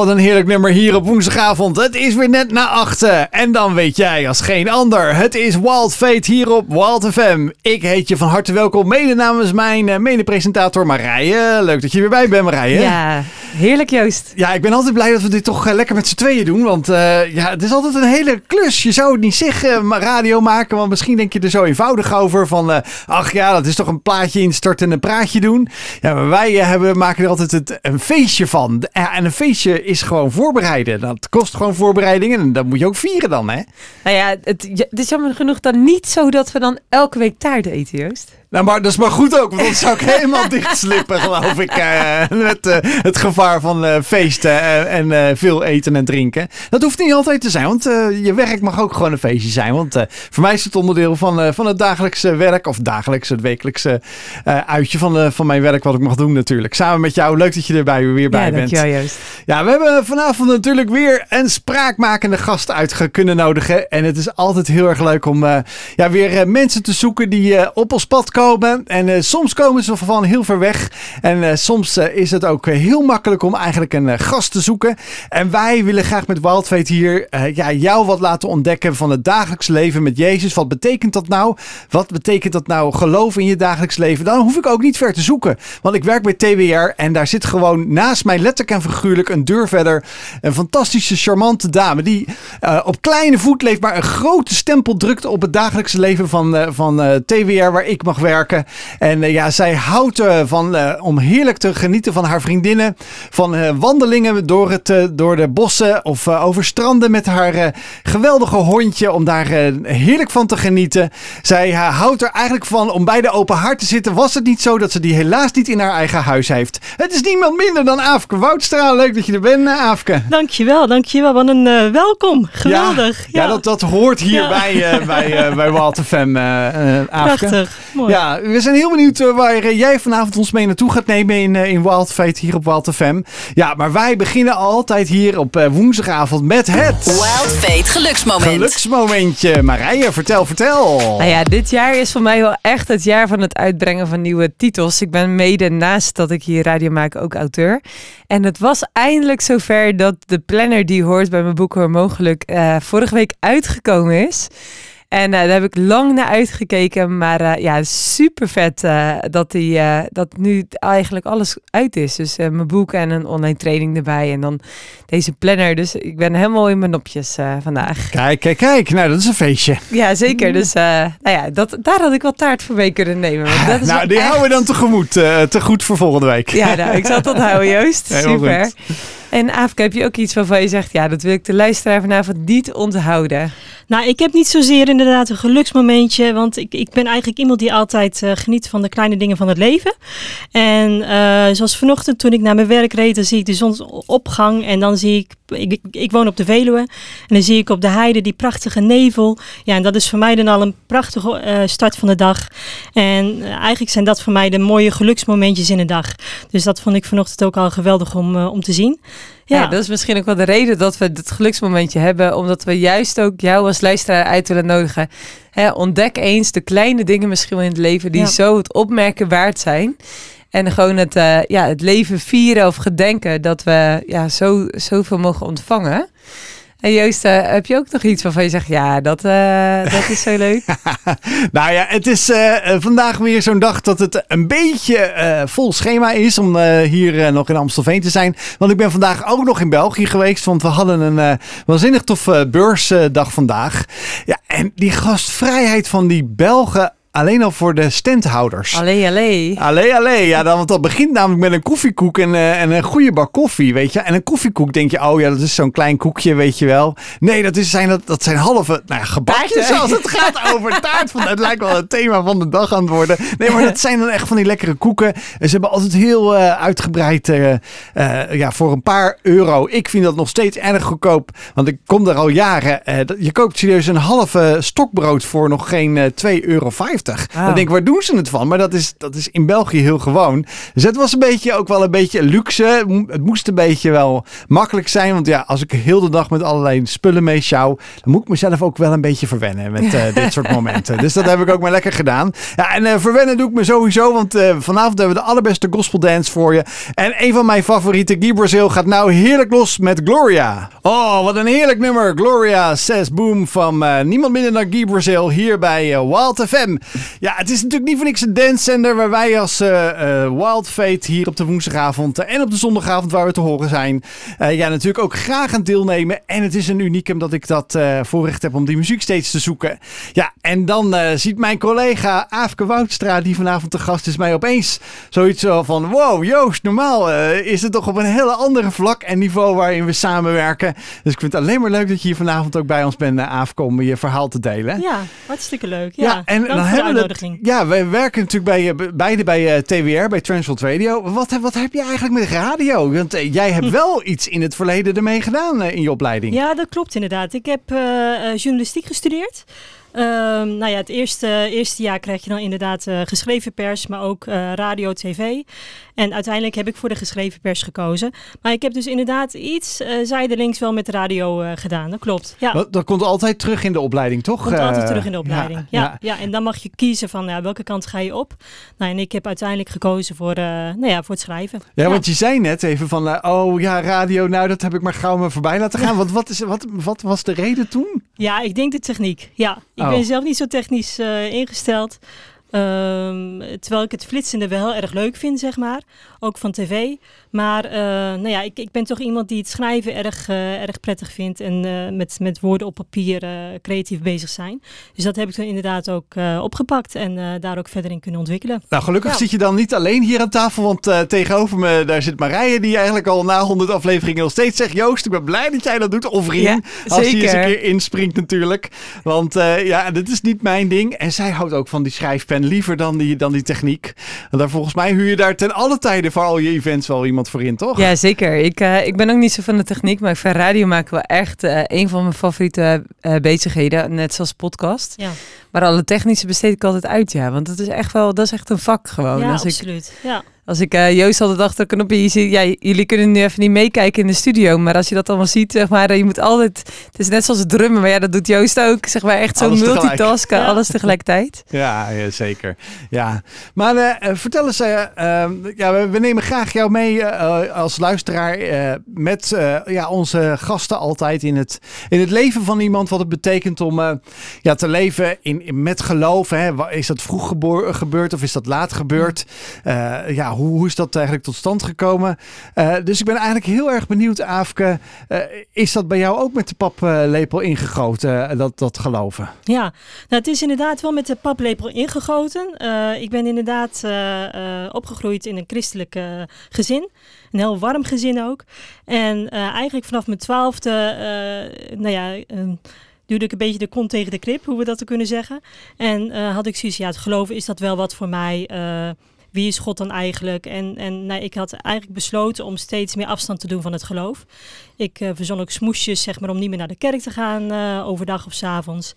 Wat een heerlijk nummer hier op woensdagavond. Het is weer net na achten. En dan weet jij als geen ander. Het is Wild Fate hier op Wild FM. Ik heet je van harte welkom. Mede namens mijn uh, mede-presentator Marije. Leuk dat je weer bij bent Marije. Ja, heerlijk Joost. Ja, ik ben altijd blij dat we dit toch uh, lekker met z'n tweeën doen. Want uh, ja, het is altijd een hele klus. Je zou het niet zeggen, radio maken. Want misschien denk je er zo eenvoudig over. Van, ach ja, dat is toch een plaatje instarten en een praatje doen. Ja, maar wij hebben, maken er altijd het, een feestje van. en een feestje is gewoon voorbereiden. Dat kost gewoon voorbereidingen en dat moet je ook vieren dan, hè? Nou ja, het, is jammer genoeg dan niet zo dat we dan elke week taart eten, Joost. Nou, maar dat is maar goed ook, want dan zou ik helemaal dichtslippen, geloof ik. Uh, met uh, het gevaar van uh, feesten en veel eten en drinken. Dat hoeft niet altijd te zijn, want je werk mag ook gewoon een feestje zijn. Want voor mij is het onderdeel van, van het dagelijkse werk, of dagelijks, het wekelijkse uitje van, van mijn werk, wat ik mag doen natuurlijk. Samen met jou, leuk dat je erbij weer bij ja, bent. Dankjewel, Joost. Ja, we hebben vanavond natuurlijk weer een spraakmakende gast uit kunnen nodigen. En het is altijd heel erg leuk om ja, weer mensen te zoeken die op ons pad komen En uh, soms komen ze van heel ver weg. En uh, soms uh, is het ook heel makkelijk om eigenlijk een gast te zoeken. En wij willen graag met Wildfate hier ja, jou wat laten ontdekken van het dagelijks leven met Jezus. Wat betekent dat nou? Wat betekent dat nou geloof in je dagelijks leven? Dan hoef ik ook niet ver te zoeken. Want ik werk bij TWR en daar zit gewoon naast mij letterlijk en figuurlijk een deur verder. Een fantastische, charmante dame die op kleine voet leeft, maar een grote stempel drukt op het dagelijkse leven van, van TWR waar ik mag werken. En uh, ja, zij houdt ervan uh, om heerlijk te genieten van haar vriendinnen. Van uh, wandelingen door, het, door de bossen of over stranden met haar geweldige hondje. Om daar heerlijk van te genieten. Zij houdt er eigenlijk van om bij de open haard te zitten. Was het niet zo dat ze die helaas niet in haar eigen huis heeft. Het is niemand minder dan Aafke Woudstra. Leuk dat je er bent, Aafke. Dankjewel, dankjewel. Wat een welkom. Geweldig. Ja, ja. ja, dat, dat hoort hier ja. bij, bij, bij Walter Fem. Prachtig. Mooi. Ja, we zijn heel benieuwd waar jij vanavond ons mee naartoe gaat nemen in, in Wild Fate hier op Wild FM. Ja, maar wij beginnen altijd hier op woensdagavond met het... Wild Fate geluksmoment. Geluksmomentje. Marije, vertel, vertel. Nou ja, dit jaar is voor mij wel echt het jaar van het uitbrengen van nieuwe titels. Ik ben mede naast dat ik hier radio maak ook auteur. En het was eindelijk zover dat de planner die hoort bij mijn boek Hoor Mogelijk uh, vorige week uitgekomen is. En uh, daar heb ik lang naar uitgekeken. Maar uh, ja, super vet uh, dat, die, dat nu eigenlijk alles uit is. Dus mijn boek en een online training erbij. En dan deze planner. Dus ik ben helemaal in mijn nopjes vandaag. Kijk, kijk, kijk. Nou, dat is een feestje. Ja, zeker. Dus nou ja, dat, daar had ik wel taart voor mee kunnen nemen. Dat is nou, die echt... houden we dan tegemoet. te goed voor volgende week. Ja, nou, ik zal het onthouden, Joost. Super. En Afke, heb je ook iets waarvan je zegt... ja, dat wil ik de luisteraar vanavond niet onthouden? Nou, ik heb niet zozeer inderdaad een geluksmomentje. Want ik, ik ben eigenlijk iemand die altijd uh, geniet van de kleine dingen van het leven. En uh, zoals vanochtend toen ik naar mijn werk reed, dan zie ik de zonsopgang. En dan zie ik, ik, ik woon op de Veluwe. En dan zie ik op de heide die prachtige nevel. Ja, en dat is voor mij dan al een prachtige uh, start van de dag. En eigenlijk zijn dat voor mij de mooie geluksmomentjes in de dag. Dus dat vond ik vanochtend ook al geweldig om, om te zien. Ja. ja. dat is misschien ook wel de reden dat we dit geluksmomentje hebben. Omdat we juist ook jou als luisteraar uit willen nodigen. Hè, ontdek eens de kleine dingen misschien wel in het leven die ja. zo het opmerken waard zijn. En gewoon het, uh, ja, het leven vieren of gedenken dat we ja, zo, zoveel mogen ontvangen. En Joost, uh, heb je ook nog iets waarvan je zegt, ja, dat, uh, dat is zo leuk? nou ja, het is vandaag weer zo'n dag dat het een beetje vol schema is om hier nog in Amstelveen te zijn. Want ik ben vandaag ook nog in België geweest, want we hadden een waanzinnig toffe beursdag vandaag. Ja, en die gastvrijheid van die Belgen Alleen al voor de standhouders. Allee, allee. Allee, allee. Ja, dan, want dat begint namelijk met een koffiekoek en, uh, en een goede bak koffie, weet je. En een koffiekoek denk je, oh ja, dat is zo'n klein koekje, weet je wel. Nee, dat, is, zijn, dat, dat zijn halve nou ja, gebakjes als het gaat over taart. Van, het lijkt wel het thema van de dag aan het worden. Nee, maar dat zijn dan echt van die lekkere koeken. En ze hebben altijd heel uh, uitgebreid, uh, ja, voor een paar euro. Ik vind dat nog steeds erg goedkoop, want ik kom er al jaren. je koopt serieus een halve stokbrood voor nog geen 2,50 euro 50. Wauw. Dan denk ik, waar doen ze het van? Maar dat is, dat is in België heel gewoon. Dus het was een beetje, ook wel een beetje luxe. Het moest een beetje wel makkelijk zijn. Want ja, als ik heel de dag met allerlei spullen mee sjouw, dan moet ik mezelf ook wel een beetje verwennen met eh, dit soort momenten. Dus dat heb ik ook maar lekker gedaan. Ja, en eh, verwennen doe ik me sowieso, want eh, vanavond hebben we de allerbeste gospel dance voor je. En een van mijn favorieten, Guy Brazil, gaat nou heerlijk los met Gloria. Oh, wat een heerlijk nummer. Gloria says boom van niemand minder dan Guy Brazil hier bij Wild FM. Ja, het is natuurlijk niet voor niks een dancezender waar wij als eh, eh, Wild Fate hier op de woensdagavond eh, en op de zondagavond waar we te horen zijn, ja, natuurlijk ook graag aan deelnemen. En het is een unicum dat ik dat voorrecht heb om die muziek steeds te zoeken. Ja, en dan ziet mijn collega Aafke Woudstra, die vanavond te gast is, mij opeens zoiets zo van: Wow, Joost, normaal is het toch op een hele andere vlak en niveau waarin we samenwerken. Dus ik vind het alleen maar leuk dat je hier vanavond ook bij ons bent, Aafke, om je verhaal te delen. Ja, hartstikke leuk. Ja, en Dank dan we uitnodiging. Ja, wij werken natuurlijk bij, eh, be- beide bij eh, TWR, bij Transworld Radio. Wat, heb- wat heb je eigenlijk met radio? Want eh, jij hebt wel iets in het verleden ermee gedaan in je opleiding. Ja, dat klopt inderdaad. Ik heb journalistiek gestudeerd. Ehm, nou ja, het eerste, eerste jaar krijg je dan inderdaad eh, geschreven pers, maar ook eh, radio, tv. En uiteindelijk heb ik voor de geschreven pers gekozen. Maar ik heb dus inderdaad iets uh, zijdelings wel met radio gedaan. Dat klopt. Ja. Dat, dat komt altijd terug in de opleiding, toch? Komt altijd terug in de opleiding. Ja, ja. ja. en dan mag je kiezen van ja, welke kant ga je op. Nou, en ik heb uiteindelijk gekozen voor, nou ja, voor het schrijven. Ja, want je zei net even van, oh ja, radio, nou dat heb ik maar gauw me voorbij laten gaan. Want wat, is, wat, wat was de reden toen? Ja, ik denk de techniek. Ja, ik Oh. ben zelf niet zo technisch uh, ingesteld. Um, terwijl ik het flitsende wel heel erg leuk vind, zeg maar. Ook van tv. Maar uh, nou ja, ik, ik ben toch iemand die het schrijven erg, uh, erg prettig vindt. En uh, met, met woorden op papier creatief bezig zijn. Dus dat heb ik toen inderdaad ook opgepakt. En daar ook verder in kunnen ontwikkelen. Nou, gelukkig ja. zit je dan niet alleen hier aan tafel. Want tegenover me, daar zit Marije. Die eigenlijk al na 100 afleveringen nog steeds zegt... Joost, ik ben blij dat jij dat doet. Of Rien. Ja, als hij eens een keer inspringt natuurlijk. Want ja, dit is niet mijn ding. En zij houdt ook van die schrijfpen liever dan die, dan die techniek. Daar volgens mij huur je daar ten alle tijden voor al je events wel iemand voor in, toch? Ja, zeker. Ik, uh, ik ben ook niet zo van de techniek, maar ik vind radio maken wel echt uh, een van mijn favoriete uh, bezigheden, net zoals podcast. Ja. Maar alle technische besteed ik altijd uit, ja. Want dat is echt wel, dat is echt een vak gewoon. Ja, Als absoluut. Ik, ja. Als ik uh, Joost altijd achter een knopje zie, ja, jullie kunnen nu even niet meekijken in de studio, maar als je dat allemaal ziet, zeg maar, je moet altijd, het is net zoals het drummen, maar ja, dat doet Joost ook, zeg maar, echt zo multitasken, ja. alles tegelijkertijd. Ja, ja zeker. Ja, maar uh, vertel eens, uh, ja, we, we, nemen graag jou mee als luisteraar met ja, onze gasten altijd in het, in het leven van iemand, wat het betekent om ja, te leven in, in, met geloof. Hè? Is dat vroeg gebeurd of is dat laat gebeurd? ja, hoe, hoe, is dat eigenlijk tot stand gekomen? Uh, dus ik ben eigenlijk heel erg benieuwd, Aafke. Uh, is dat bij jou ook met de paplepel ingegoten, uh, dat, dat geloven? Ja, nou, het is inderdaad wel met de paplepel ingegoten. Eh, ik ben inderdaad opgegroeid in een christelijk gezin. Een heel warm gezin ook. En eigenlijk vanaf mijn twaalfde, nou ja duwde ik een beetje de kont tegen de krip, hoe we dat kunnen zeggen. En had ik zoiets, ja, het geloven is dat wel wat voor mij wie is God dan eigenlijk? En, en nou, ik had eigenlijk besloten om steeds meer afstand te doen van het geloof. Ik uh, verzon ook smoesjes, zeg maar, om niet meer naar de kerk te gaan, uh, overdag of s avonds.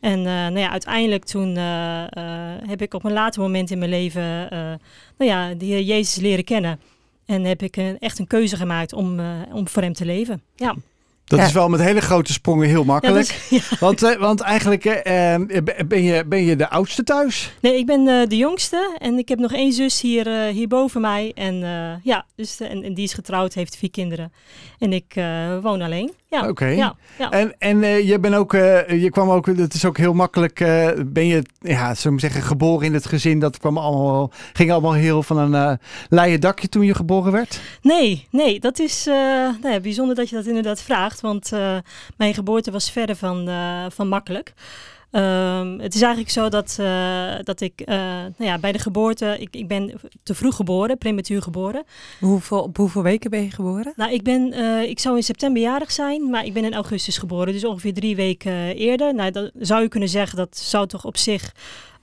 En uh, nou ja, uiteindelijk toen heb ik op een later moment in mijn leven, nou ja, de Jezus leren kennen. En heb ik echt een keuze gemaakt om, om voor hem te leven. Ja. Dat Ja. is wel met hele grote sprongen heel makkelijk. Ja, dat is- ja. want, eh, want eigenlijk eh, eh, ben, je, ben je de oudste thuis. Nee, ik ben de jongste en ik heb nog één zus hier, hier boven mij. En ja, dus, en, en die is getrouwd, heeft vier kinderen. En ik woon alleen. Ja, Oké. ja, ja. En, en eh, je, bent ook, eh, je kwam ook, het is ook heel makkelijk, eh, ben je, ja, zullen we zeggen, geboren in het gezin. Dat kwam allemaal, ging allemaal heel van een leien dakje toen je geboren werd. Nee, nee, dat is nou ja, bijzonder dat je dat inderdaad vraagt. Want mijn geboorte was verder van, van makkelijk. Ehm, het is eigenlijk zo dat, eh, dat ik eh, nou ja, bij de geboorte, ik, ik ben te vroeg geboren, prematuur geboren. Hoeveel, op hoeveel weken ben je geboren? Nou, ik, ben, eh, ik zou in september jarig zijn, maar ik ben in augustus geboren. Dus ongeveer drie weken eerder. Nou, dat zou je kunnen zeggen, dat zou toch op zich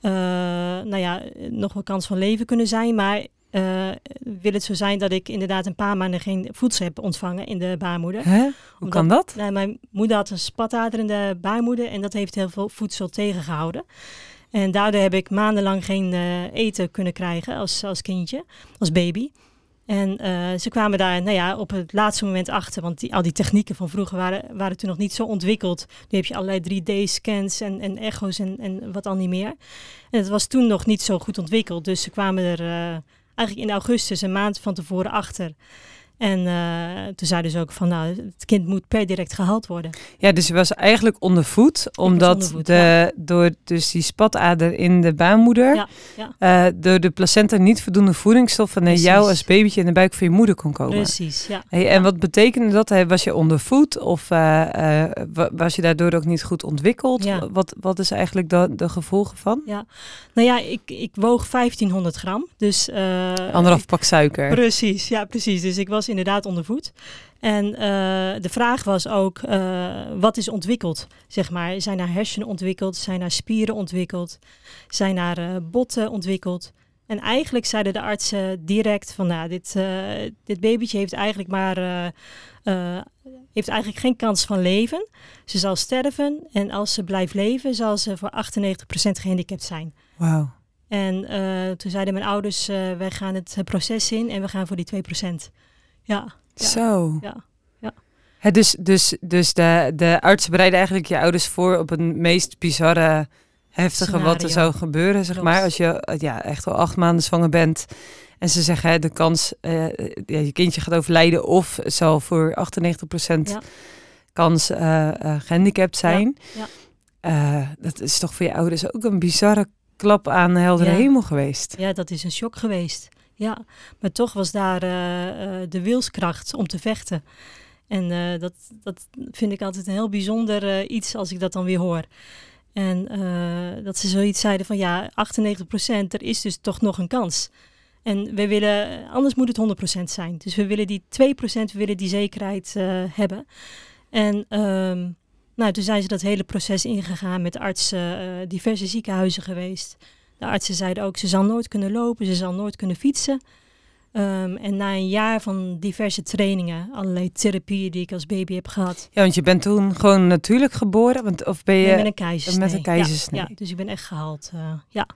nou ja, nog wel kans van leven kunnen zijn. Maar eh, wil het zo zijn dat ik inderdaad een paar maanden geen voedsel heb ontvangen in de baarmoeder. Hè? Hoe Omdat- kan dat? Nou, mijn moeder had een spatader in de baarmoeder en dat heeft heel veel voedsel tegengehouden. En daardoor heb ik maandenlang geen eh, eten kunnen krijgen als, als kindje, als baby. En eh, ze kwamen daar nou ja, op het laatste moment achter, want die, al die technieken van vroeger waren, waren toen nog niet zo ontwikkeld. Nu heb je allerlei 3D-scans en, en echo's en, en wat al niet meer. En het was toen nog niet zo goed ontwikkeld, dus ze kwamen er eigenlijk in augustus, een maand van tevoren, achter. En uh, toen zeiden ze ook van, nou, het kind moet per direct gehaald worden. Ja, dus je was eigenlijk onder voet, omdat onder voet, de, ja. door dus die spatader in de baarmoeder, Ja, ja. eh, door de placenta niet voldoende voedingsstoffen naar Precies. jou als babytje in de buik van je moeder kon komen. Precies, ja. Hey, en wat betekende dat? Was je onder voet of eh, eh, wa- was je daardoor ook niet goed ontwikkeld? Ja. Wat, wat is eigenlijk de, de gevolgen van? Nou ja, ik, ik woog 1500 gram, dus... eh, Anderhalf pak suiker. Precies, ja, precies. Dus ik was inderdaad onder voet. En eh, de vraag was ook, eh, wat is ontwikkeld? Zeg maar, zijn er hersenen ontwikkeld? Zijn er spieren ontwikkeld? Zijn er eh, botten ontwikkeld? En eigenlijk zeiden de artsen direct van, nou, dit, dit babytje heeft eigenlijk maar, heeft eigenlijk geen kans van leven. Ze zal sterven en als ze blijft leven, zal ze voor 98% gehandicapt zijn. Wauw. En toen zeiden mijn ouders, wij gaan het proces in en we gaan voor die 2%. Ja, Ja. Zo. ja. ja. Dus dus, dus de, de artsen bereiden eigenlijk je ouders voor op het meest bizarre, heftige wat er zou gebeuren, zeg Klopt. maar. Als je ja, echt al acht maanden zwanger bent en ze zeggen de kans, eh, ja, je kindje gaat overlijden of zal voor 98% Ja. kans eh, eh, gehandicapt zijn. ja. Dat is toch voor je ouders ook een bizarre klap aan de heldere hemel geweest. ja, dat is een shock geweest. Ja, maar toch was daar eh, eh, de wilskracht om te vechten. En eh, dat, dat vind ik altijd een heel bijzonder iets als ik dat dan weer hoor. En dat ze zoiets zeiden van ja, 98%, er is dus toch nog een kans. En we willen, anders moet het 100% zijn. Dus we willen die 2%, we willen die zekerheid hebben. En ehm, nou, toen zijn ze dat hele proces ingegaan met artsen, diverse ziekenhuizen geweest. De artsen zeiden ook, ze zal nooit kunnen lopen, ze zal nooit kunnen fietsen. Ehm, en na een jaar van diverse trainingen, allerlei therapieën die ik als baby heb gehad. Ja, want je bent toen gewoon natuurlijk geboren, want, of ben je... Nee, met een keizersnee. met een keizersnee. Ja, ja, dus ik ben echt gehaald. eh, ja.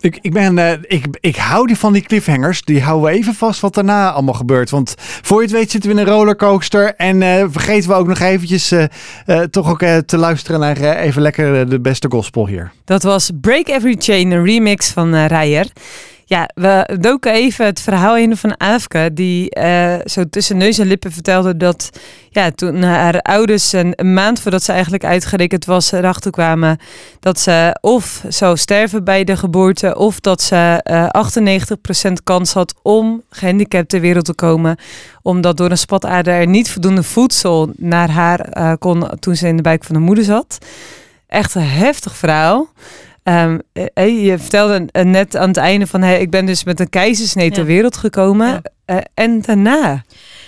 Ik, ik, ben, eh, ik, ik hou die van die cliffhangers. Die houden we even vast wat daarna allemaal gebeurt. Want voor je het weet zitten we in een rollercoaster. En eh, vergeten we ook nog eventjes eh, toch ook te luisteren naar even lekker de beste gospel hier. Dat was Break Every Chain, een remix van Rijer. Ja, we doken even het verhaal in van Aafke, die eh, zo tussen neus en lippen vertelde dat ja, toen haar ouders een, een maand voordat ze eigenlijk uitgerekend was, erachter kwamen dat ze of zou sterven bij de geboorte, of dat ze eh 98% kans had om gehandicapt ter wereld te komen, omdat door een spatader er niet voldoende voedsel naar haar eh, kon toen ze in de buik van de moeder zat. Echt een heftig verhaal. Ehm, eh, eh, je vertelde net aan het einde van, hey, ik ben dus met een keizersnee ter wereld gekomen. Ja. Eh, en daarna,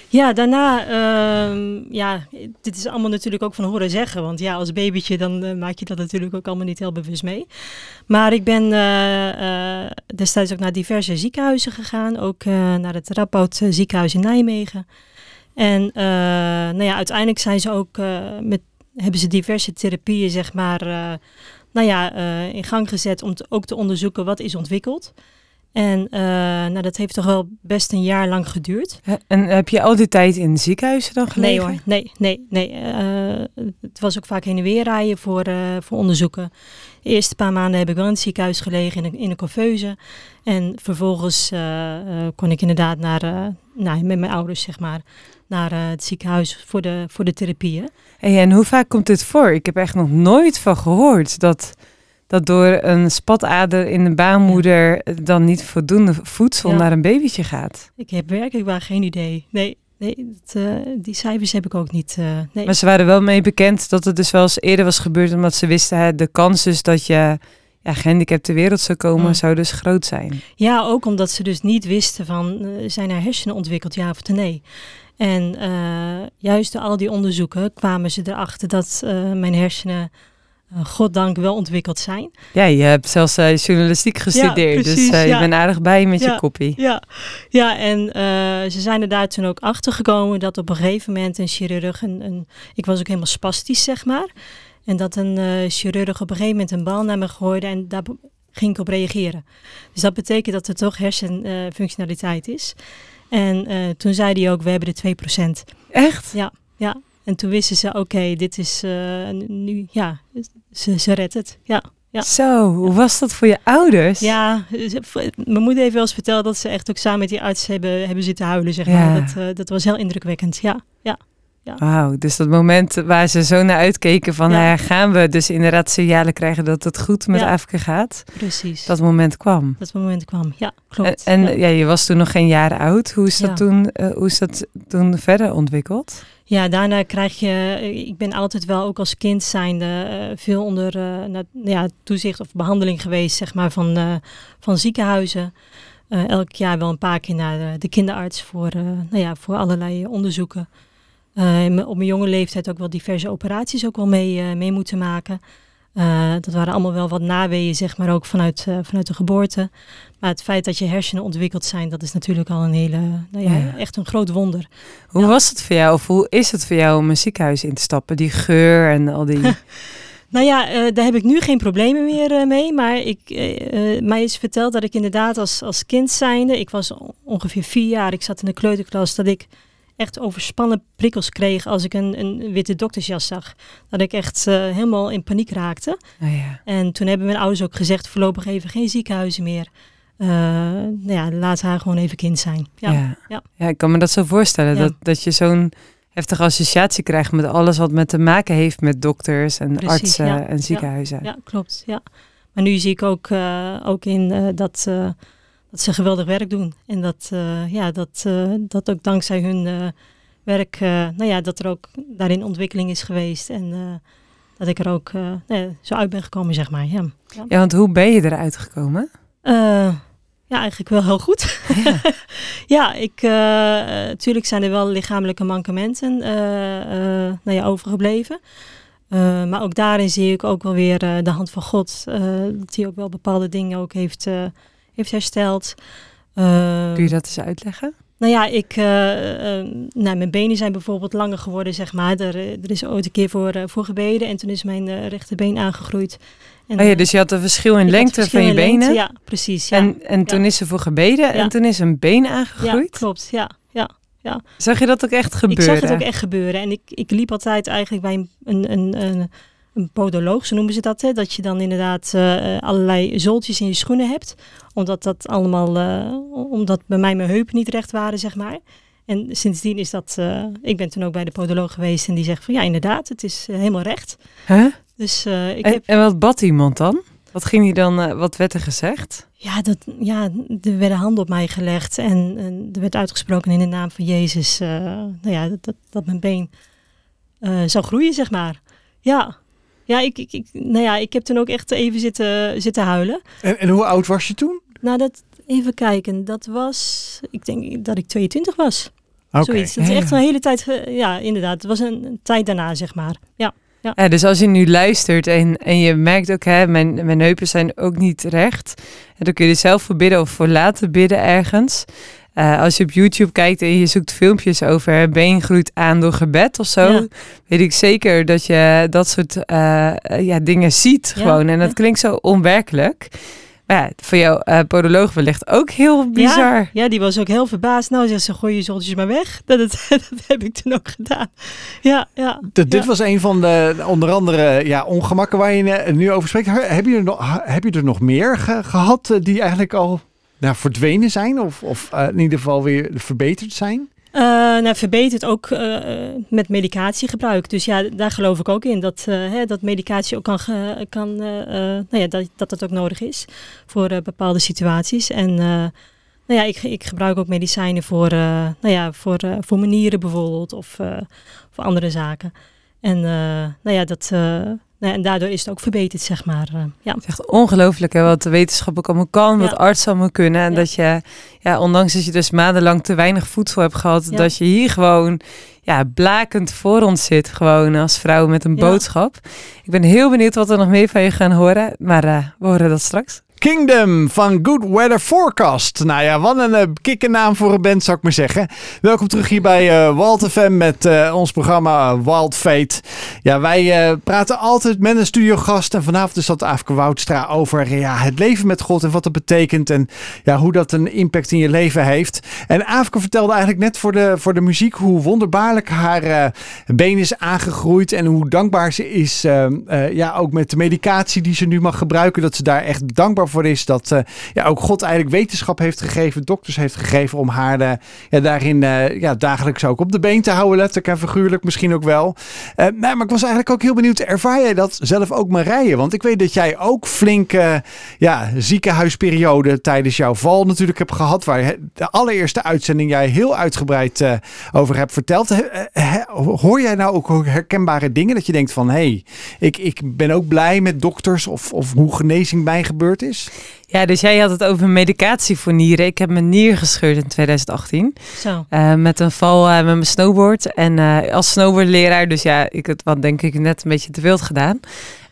Ja, daarna, ehm, ja, dit is allemaal natuurlijk ook van horen zeggen. Want ja, als babytje dan maak je dat natuurlijk ook allemaal niet heel bewust mee. Maar ik ben destijds ook naar diverse ziekenhuizen gegaan. Ook naar het Radboud ziekenhuis in Nijmegen. En nou ja, uiteindelijk zijn ze ook met, hebben ze diverse therapieën, zeg maar, nou ja, eh, in gang gezet om te- ook te onderzoeken wat is ontwikkeld. En eh, nou, dat heeft toch wel best een jaar lang geduurd. en heb je al die tijd in ziekenhuizen dan gelegen? Nee hoor, nee, nee, nee. Eh, het was ook vaak heen en weer rijden voor, voor onderzoeken. De eerste paar maanden heb ik wel in het ziekenhuis gelegen, in een, in een couveuse. En vervolgens kon ik inderdaad naar, nou, met mijn ouders, zeg maar, naar eh, het ziekenhuis voor de, voor de therapieën. Hey, en hoe vaak komt dit voor? Ik heb echt nog nooit van gehoord dat, dat door een spatader in de baarmoeder eh, dan niet voldoende voedsel Ja. naar een babytje gaat. Ik heb werkelijk waar geen idee. Nee, nee eh, die cijfers heb ik ook niet. nee. Maar ze waren wel mee bekend dat het dus wel eens eerder was gebeurd, omdat ze wisten hè, de kans dus dat je ja, gehandicapt ter wereld zou komen, Mm. zou dus groot zijn. Ja, ook omdat ze dus niet wisten van zijn er hersenen ontwikkeld, ja of nee. En eh, juist door al die onderzoeken kwamen ze erachter dat eh, mijn hersenen, eh, goddank, wel ontwikkeld zijn. Ja, je hebt zelfs journalistiek gestudeerd, precies, dus je ja. bent aardig bij met Ja. je koppie. Ja, ja en ze zijn er daar toen ook achter gekomen dat op een gegeven moment een chirurg, een, een, ik was ook helemaal spastisch zeg maar. En dat een chirurg op een gegeven moment een bal naar me gooide en daar ging ik op reageren. Dus dat betekent dat er toch hersenfunctionaliteit is. En eh, toen zei hij ook, we hebben de 2%. Echt? Ja, en toen wisten ze, oké, dit is eh, nu, ja, ze, ze redt het. Ja, Ja. Zo, hoe was dat voor je ouders? ja mijn moeder heeft wel eens verteld dat ze echt ook samen met die arts hebben, hebben zitten huilen, zeg Ja. maar. Dat, eh, dat was heel indrukwekkend, ja. ja. Wauw, dus dat moment waar ze zo naar uitkeken van Ja. eh, gaan we dus inderdaad signalen krijgen dat het goed met Ja. Afrika gaat. Precies. Dat moment kwam. dat moment kwam, ja, En, klopt. en ja. ja, je was toen nog geen jaar oud. Hoe is dat, toen, eh, hoe is dat toen verder ontwikkeld? Ja, daarna krijg je. Ik ben altijd wel ook als kind zijnde eh, veel onder eh, na- ja, toezicht of behandeling geweest, zeg maar, van, van ziekenhuizen. Elk jaar wel een paar keer naar de, de kinderarts voor, nou ja, voor allerlei onderzoeken. Eh, op mijn jonge leeftijd ook wel diverse operaties ook wel mee, eh, mee moeten maken. Eh, dat waren allemaal wel wat naweeën, zeg maar, ook vanuit, vanuit de geboorte. Maar het feit dat je hersenen ontwikkeld zijn, dat is natuurlijk al een hele, nou ja, Ja. echt een groot wonder. Hoe was het voor jou? Of hoe is het voor jou om een ziekenhuis in te stappen? Die geur en al die... Nou ja, daar heb ik nu geen problemen meer mee. Maar ik, mij is verteld dat ik inderdaad als, als kind zijnde... Ik was on- ongeveer vier jaar, ik zat in de kleuterklas... dat ik echt overspannen prikkels kreeg als ik een, een witte doktersjas zag. Dat ik echt eh, helemaal in paniek raakte. Nou ja. En toen hebben mijn ouders ook gezegd... voorlopig even geen ziekenhuizen meer. Eh, nou ja, laat haar gewoon even kind zijn. Ja, Ja. ja. Ja. ik kan me dat zo voorstellen. Dat, dat je zo'n heftige associatie krijgt met alles wat met te maken heeft met dokters en Precies, artsen en ziekenhuizen. Ja, klopt. Ja. Maar nu zie ik ook, eh, ook in dat, dat ze geweldig werk doen. En dat, eh, ja, dat, eh, dat ook dankzij hun eh, werk, eh, nou ja, dat er ook daarin ontwikkeling is geweest. En eh, dat ik er ook eh, nou ja, zo uit ben gekomen, zeg maar. Ja, Ja, want hoe ben je eruit gekomen? Eh, ja eigenlijk wel heel goed. Ja. ja, ik, natuurlijk zijn er wel lichamelijke mankementen eh, eh, nou ja, overgebleven. Eh, maar ook daarin zie ik ook wel weer de hand van God. eh, dat hij ook wel bepaalde dingen ook heeft, eh, heeft hersteld. Eh, Kun je dat eens uitleggen? nou ja, ik, eh, nou, mijn benen zijn bijvoorbeeld langer geworden, zeg maar. Er, eh, er is ooit een keer voor, eh, voor gebeden en toen is mijn rechterbeen aangegroeid. En, Oh ja, dus je had een verschil in lengte verschil van je lengte, benen. Ja, precies. Ja. En, en toen Ja. is ze voor gebeden en Ja. toen is een been ja, aangegroeid. klopt. Ja, ja. Zag je dat ook echt gebeuren? Ik zag het ook echt gebeuren. En ik, ik liep altijd eigenlijk bij een, een, een, een, een podoloog, zo noemen ze dat. Hè? Dat je dan inderdaad eh, eh, allerlei zooltjes in je schoenen hebt. Omdat dat allemaal, eh, omdat bij mij mijn heupen niet recht waren, zeg maar. En sindsdien is dat, ik ben toen ook bij de podoloog geweest en die zegt van ja, inderdaad, het is helemaal recht. Huh? Dus ik En, heb, en wat bad iemand dan? Wat ging hij dan, wat werd er gezegd? ja, dat, ja, er werden handen op mij gelegd en, en er werd uitgesproken in de naam van Jezus, nou ja, dat, dat, dat mijn been zou groeien, zeg maar. Ja, ja, ik, ik, ik, nou ja, ik heb toen ook echt even zitten, zitten huilen. En, en hoe oud was je toen? Nou, dat, even kijken, dat was, ik denk dat ik 22 was. Oké. Zoiets. Dat is echt ja. een hele tijd, ja, inderdaad. Het was een, een tijd daarna, zeg maar. Ja, Ja, dus als je nu luistert en, en je merkt ook, hè, mijn, mijn heupen zijn ook niet recht. En dan kun je er zelf voor bidden of voor laten bidden ergens. Eh, als je op YouTube kijkt en je zoekt filmpjes over been groeit aan door gebed of zo, Ja. weet ik zeker dat je dat soort eh, ja, dingen ziet Ja, gewoon. En dat ja. klinkt zo onwerkelijk. Maar ja, voor jouw eh, podoloog wellicht ook heel bizar. Ja, ja, die was ook heel verbaasd. Nou, zegt ze, gooi je zoltjes maar weg. Dat, dat heb ik toen ook gedaan. Ja, ja. D- dit ja. was een van de onder andere ja, ongemakken waar je nu over spreekt. Heb je er nog, heb je er nog meer ge- gehad eh, die eigenlijk al nou, verdwenen zijn? Of, of eh, in ieder geval weer verbeterd zijn? Eh, nou, verbeterd ook eh, met medicatiegebruik. Dus ja, daar geloof ik ook in. Dat, hè, dat medicatie ook kan, kan nou ja, dat, dat ook nodig is voor bepaalde situaties. En nou ja, ik, ik gebruik ook medicijnen voor, nou ja, voor, voor mijn nieren bijvoorbeeld. Of voor andere zaken. En nou ja, dat... nou en daardoor is het ook verbeterd, zeg maar. eh, ja. Het is echt ongelooflijk hè, wat de wetenschap ook allemaal kan, wat artsen allemaal kunnen. En Ja. dat je, ja, ondanks dat je dus maandenlang te weinig voedsel hebt gehad, Ja. dat je hier gewoon ja, blakend voor ons zit, gewoon als vrouw met een boodschap. Ik ben heel benieuwd wat we nog meer van je gaan horen, maar eh, we horen dat straks. Kingdom van Good Weather Forecast. Nou ja, wat een uh, kikkernaam voor een band zou ik maar zeggen. Welkom terug hier bij uh, Walt FM met uh, ons programma Wild Fate. Ja, wij praten altijd met een studiogast. En vanavond is dat Afke Woudstra over ja, het leven met God en wat dat betekent. En ja, hoe dat een impact in je leven heeft. En Afke vertelde eigenlijk net voor de, voor de muziek hoe wonderbaarlijk haar been is aangegroeid. En hoe dankbaar ze is. Ja, ook met de medicatie die ze nu mag gebruiken. Dat ze daar echt dankbaar voor is. Dat ja, ook God eigenlijk wetenschap heeft gegeven, dokters heeft gegeven om haar ja, daarin ja, dagelijks ook op de been te houden. Letterlijk en figuurlijk misschien ook wel. nee, maar ik was eigenlijk ook heel benieuwd. Ervaar jij dat zelf ook Marije? Want ik weet dat jij ook flink ja, ziekenhuisperiode tijdens jouw val natuurlijk hebt gehad. Waar de allereerste uitzending jij heel uitgebreid over hebt verteld. hoor jij nou ook herkenbare dingen dat je denkt van hé, hey, ik, ik ben ook blij met dokters of, of hoe genezing bij gebeurd is? Ja, dus jij had het over medicatie voor nieren. Ik heb mijn nier gescheurd in 2018. Zo. Uh, met een val uh, met mijn snowboard. En uh, als snowboardleraar, dus ja, ik het wat denk ik net een beetje te wild gedaan.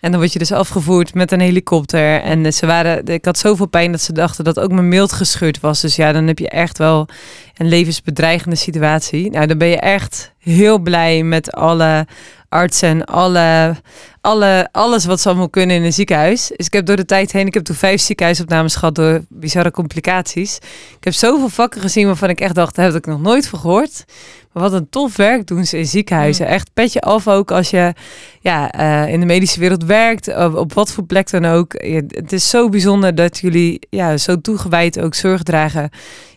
En dan word je dus afgevoerd met een helikopter. En ze waren, ik had zoveel pijn dat ze dachten dat ook mijn mild gescheurd was. Dus ja, dan heb je echt wel een levensbedreigende situatie. Nou, dan ben je echt heel blij met alle artsen, alle, alle, alles wat ze allemaal kunnen in een ziekenhuis. Dus ik heb door de tijd heen, ik heb toen vijf ziekenhuisopnames gehad door bizarre complicaties. Ik heb zoveel vakken gezien waarvan ik echt dacht, heb ik nog nooit van gehoord. Wat een tof werk doen ze in ziekenhuizen. Echt petje af ook als je ja, uh, in de medische wereld werkt, op, op, wat voor plek dan ook. het is zo bijzonder dat jullie ja, zo toegewijd ook zorg dragen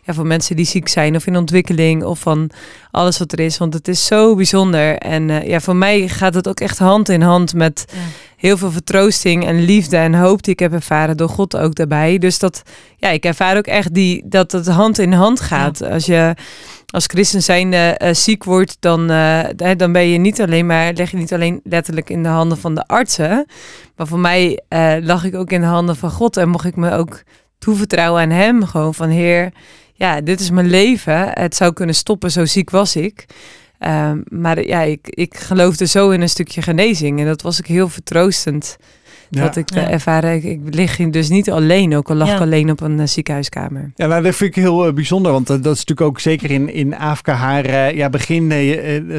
ja, voor mensen die ziek zijn of in ontwikkeling of van alles wat er is. Want het is zo bijzonder. En uh, ja, voor mij gaat het ook echt hand in hand met ja. Heel veel vertroosting en liefde en hoop die ik heb ervaren door God ook daarbij. Dus dat, ja, ik ervaar ook echt die, dat het hand in hand gaat. Als je als christen zijnde uh, ziek wordt, dan, uh, dan ben je niet alleen maar, leg je niet alleen letterlijk in de handen van de artsen. Maar voor mij uh, lag ik ook in de handen van God en mocht ik me ook toevertrouwen aan Hem. Gewoon van Heer, ja, dit is mijn leven. Het zou kunnen stoppen, zo ziek was ik. Um, maar ja, ik, ik geloofde zo in een stukje genezing en dat was ik heel vertroostend. Ja. Dat ik ja. ervaren, ik, ik lig dus niet alleen, ook al lag ik alleen op een uh, ziekenhuiskamer. Ja, nou, dat vind ik heel uh, bijzonder, want uh, dat is natuurlijk ook zeker in, in AFK haar ja, begin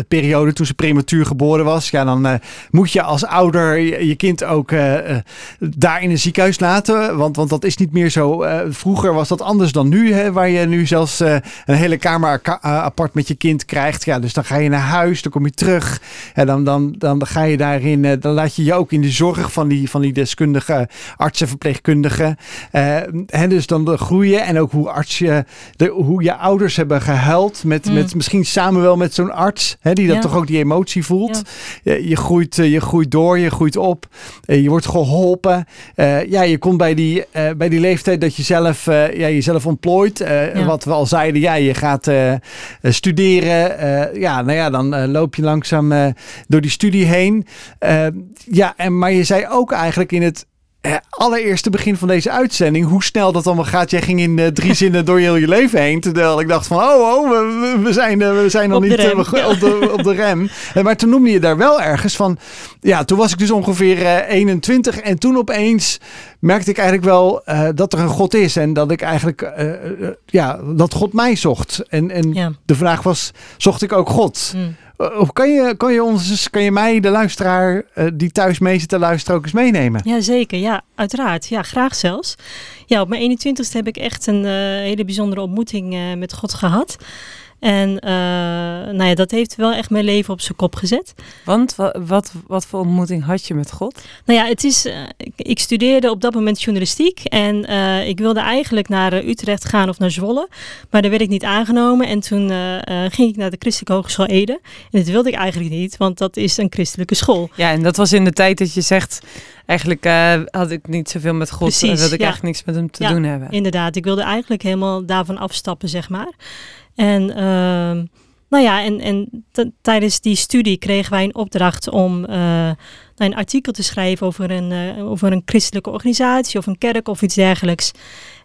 periode toen ze prematuur geboren was. Ja, dan moet je als ouder je, je kind ook daar in een ziekenhuis laten, want, want dat is niet meer zo. vroeger was dat anders dan nu, hè, waar je nu zelfs een hele kamer apart met je kind krijgt. Ja, dus dan ga je naar huis, dan kom je terug en dan, dan, dan ga je daarin, dan laat je je ook in de zorg van die, van die deskundige artsen, verpleegkundigen. Uh, dus dan de groeien en ook hoe arts je, de, hoe je ouders hebben gehuild. Met, mm. met misschien samen wel met zo'n arts, hè, die dat ja. toch ook die emotie voelt. Ja. Je, je, groeit, je groeit door, je groeit op, je wordt geholpen. Ja, je komt bij die, bij die leeftijd dat je zelf, ja, jezelf ontplooit. Ja. Wat we al zeiden, ja, je gaat studeren. ja, nou ja, dan loop je langzaam door die studie heen. ja, en, maar je zei ook eigenlijk eigenlijk in het eh, allereerste begin van deze uitzending, hoe snel dat allemaal gaat. Jij ging in uh, drie zinnen door heel je leven heen. Terwijl ik dacht van, oh, oh we, we zijn, uh, we zijn nog niet op, de, op de rem. maar toen noemde je daar wel ergens van, ja, toen was ik dus ongeveer 21. En toen opeens merkte ik eigenlijk wel dat er een God is. En dat ik eigenlijk, ja, dat God mij zocht. En, en ja. de vraag was, zocht ik ook God? Mm. Of kan je, kan je ons, kan je mij, de luisteraar uh, die thuis mee zit te luisteren, ook eens meenemen? Ja, zeker. Ja, uiteraard. Ja, graag zelfs. Ja, op mijn 21ste heb ik echt een uh, hele bijzondere ontmoeting met God gehad. En uh, nou ja, dat heeft wel echt mijn leven op zijn kop gezet. Want wat, wat, voor ontmoeting had je met God? Nou ja, het is, uh, ik, ik, studeerde op dat moment journalistiek. En uh, ik wilde eigenlijk naar Utrecht gaan of naar Zwolle. Maar daar werd ik niet aangenomen. En toen ging ik naar de Christelijke Hogeschool Ede. En dat wilde ik eigenlijk niet, want dat is een christelijke school. Ja, en dat was in de tijd dat je zegt eigenlijk uh, had ik niet zoveel met God. Precies, wilde ik ja. eigenlijk niks met hem te ja, doen hebben. Inderdaad, ik wilde eigenlijk helemaal daarvan afstappen, zeg maar. En uh, nou ja, en, en tijdens die studie kregen wij een opdracht om uh, een artikel te schrijven over een, uh, over een christelijke organisatie of een kerk of iets dergelijks.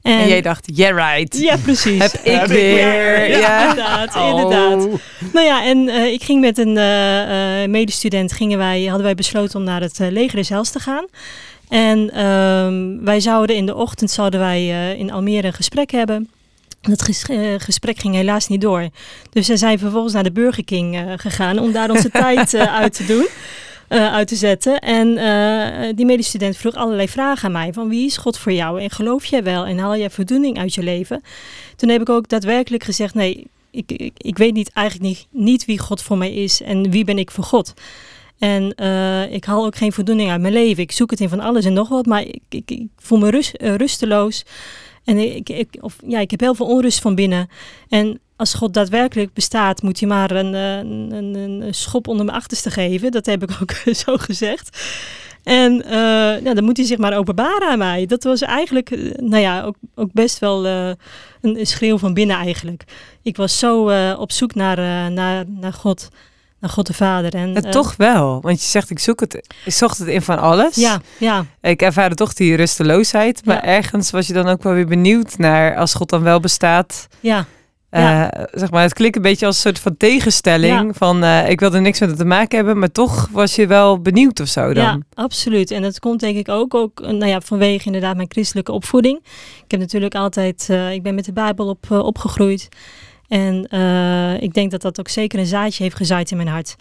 En, en jij dacht, yeah right. Ja, precies. Heb ik Heb weer. Ja, Ja, inderdaad, Oh. inderdaad. Nou ja, en uh, ik ging met een uh, medestudent, gingen wij, hadden wij besloten om naar het uh, leger des Hels te gaan. En um, wij zouden in de ochtend zouden wij in Almere een gesprek hebben. Dat ges uh, gesprek ging helaas niet door. Dus we zijn vervolgens naar de Burger King uh, gegaan om daar onze tijd uh, uit te doen. eh, uit te zetten. En eh, die medestudent vroeg allerlei vragen aan mij. Van wie is God voor jou? En geloof jij wel? En haal jij voldoening uit je leven? Toen heb ik ook daadwerkelijk gezegd, nee, ik, ik, ik weet niet, eigenlijk niet, niet wie God voor mij is. En wie ben ik voor God? En eh, ik haal ook geen voldoening uit mijn leven. Ik zoek het in van alles en nog wat, maar ik, ik, ik voel me rust, eh, rusteloos. En ik, ik, of, ja, ik heb heel veel onrust van binnen. En als God daadwerkelijk bestaat, moet hij maar een, eh, een, een, een schop onder mijn achterste geven. Dat heb ik ook zo gezegd. En uh, dan moet hij zich maar openbaren aan mij. Dat was eigenlijk, uh, nou ja, ook, ook best wel een, een schreeuw van binnen eigenlijk. Ik was zo op zoek naar, naar, naar God God de Vader. En, ja, toch wel, want je zegt ik zoek het, ik zocht het in van alles. Ja, ja. Ik ervaarde toch die rusteloosheid, maar ja. ergens was je dan ook wel weer benieuwd naar als God dan wel bestaat. Ja. Uh, ja. zeg maar, het klinkt een beetje als een soort van tegenstelling. Ja. Van uh, ik wilde niks met het te maken hebben, maar toch was je wel benieuwd of zo dan. Ja, absoluut. En dat komt denk ik ook, ook nou ja, vanwege inderdaad mijn christelijke opvoeding. Ik heb natuurlijk altijd, uh, ik ben met de Bijbel op, opgegroeid. En uh, ik denk dat dat ook zeker een zaadje heeft gezaaid in mijn hart.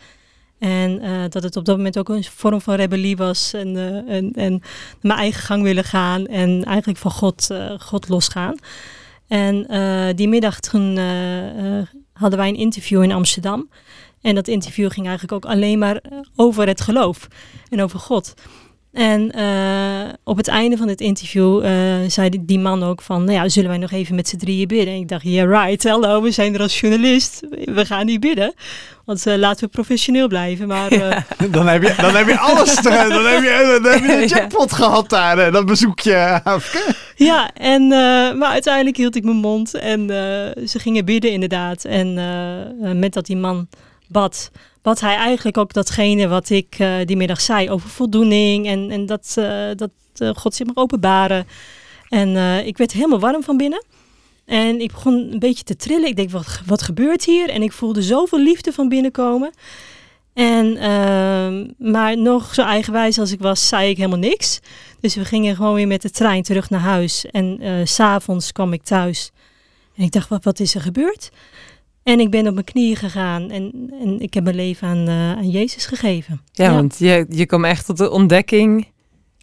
En uh, dat het op dat moment ook een vorm van rebellie was. En, uh, en, en mijn eigen gang willen gaan. En eigenlijk van God, God losgaan. En die middag toen hadden wij een interview in Amsterdam. En dat interview ging eigenlijk ook alleen maar over het geloof. En over God. En uh, op het einde van het interview uh, zei die, die, man ook van, nou ja, zullen wij nog even met z'n drieën bidden? En ik dacht, yeah right, hallo, we zijn er als journalist, we gaan niet bidden. Want uh, laten we professioneel blijven, maar... Ja. dan, heb je, dan heb je alles, te, dan heb je, dan heb je een jackpot ja. gehad daar, dat bezoekje. ja, en, maar uiteindelijk hield ik mijn mond en ze gingen bidden inderdaad. En met dat die man bad wat hij eigenlijk ook datgene wat ik uh, die middag zei over voldoening en, en dat, uh, dat uh, God zich mag openbaren. En ik werd helemaal warm van binnen. En ik begon een beetje te trillen. Ik denk, wat, wat gebeurt hier? En ik voelde zoveel liefde van binnenkomen. En, ehm, maar nog zo eigenwijs als ik was, zei ik helemaal niks. Dus we gingen gewoon weer met de trein terug naar huis. En s s'avonds kwam ik thuis. En ik dacht, wat, wat is er gebeurd? En ik ben op mijn knieën gegaan en, en ik heb mijn leven aan, uh, aan Jezus gegeven. Ja, ja, want je, je kwam echt tot de ontdekking.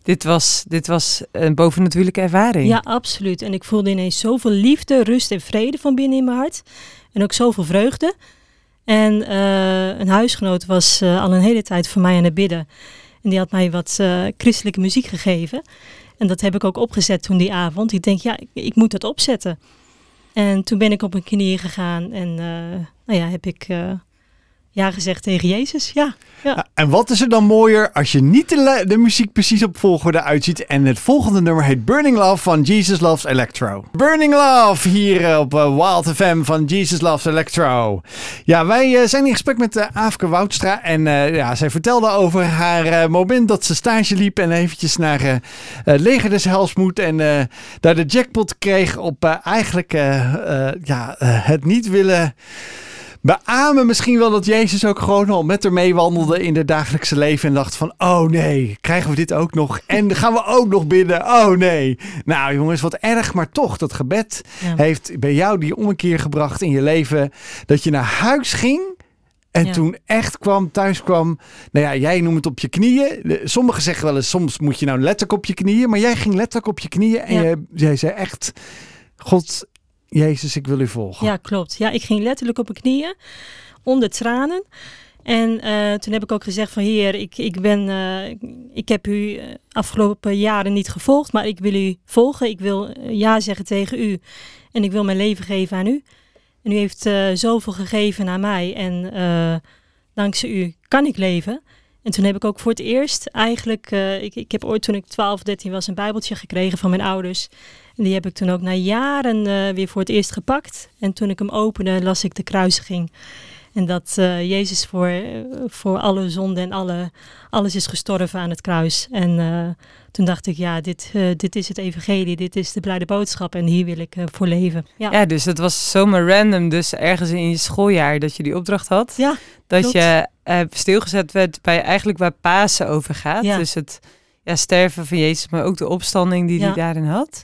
Dit was, dit was een bovennatuurlijke ervaring. Ja, absoluut. En ik voelde ineens zoveel liefde, rust en vrede van binnen in mijn hart. En ook zoveel vreugde. En uh, een huisgenoot was uh, al een hele tijd voor mij aan het bidden. En die had mij wat christelijke muziek gegeven. En dat heb ik ook opgezet toen die avond. Ik denk, ja, ik, ik moet dat opzetten. En toen ben ik op mijn knieën gegaan en uh, nou ja, heb ik uh, ja gezegd tegen Jezus. Ja, ja. En wat is er dan mooier als je niet de, de, muziek precies op volgorde uitziet. En het volgende nummer heet Burning Love van Jesus Loves Electro. Burning Love hier op uh, Wild FM van Jesus Loves Electro. Ja, wij uh, zijn in gesprek met uh, Aafke Woudstra. En ja, zij vertelde over haar moment dat ze stage liep. En eventjes naar Leger des Hels moet. En daar de jackpot kreeg op eigenlijk ja, het niet willen beamen misschien wel dat Jezus ook gewoon al met haar meewandelde in het dagelijkse leven en dacht van, oh nee, krijgen we dit ook nog? En gaan we ook nog bidden? Oh nee. Nou jongens, wat erg, maar toch, dat gebed ja. heeft bij jou die ommekeer gebracht in je leven, dat je naar huis ging en ja. toen echt kwam, thuis kwam, nou ja, jij noemt het op je knieën. Sommigen zeggen wel eens, soms moet je nou letterlijk op je knieën, maar jij ging letterlijk op je knieën en ja. jij zei echt, God, Jezus, ik wil u volgen. Ja, klopt. Ja, ik ging letterlijk op mijn knieën, onder tranen. En uh, toen heb ik ook gezegd van heer, ik, ik, ben, uh, ik heb u afgelopen jaren niet gevolgd, maar ik wil u volgen. Ik wil ja zeggen tegen u en ik wil mijn leven geven aan u. En u heeft uh, zoveel gegeven aan mij en dankzij u kan ik leven. En toen heb ik ook voor het eerst eigenlijk, ik, ik heb ooit toen ik 12, 13 was een bijbeltje gekregen van mijn ouders. En die heb ik toen ook na jaren uh, weer voor het eerst gepakt. En toen ik hem opende, las ik de kruisiging. En dat uh, Jezus voor, uh, voor alle zonden en alle, alles is gestorven aan het kruis. En toen dacht ik, ja, dit, dit is het evangelie, dit is de blijde boodschap en hier wil ik voor leven. Ja. ja, dus het was zomaar random, dus ergens in je schooljaar dat je die opdracht had. Ja, Dat klopt. je stilgezet werd bij eigenlijk waar Pasen over gaat. Ja. Dus het ja, sterven van Jezus, maar ook de opstanding die hij daarin had.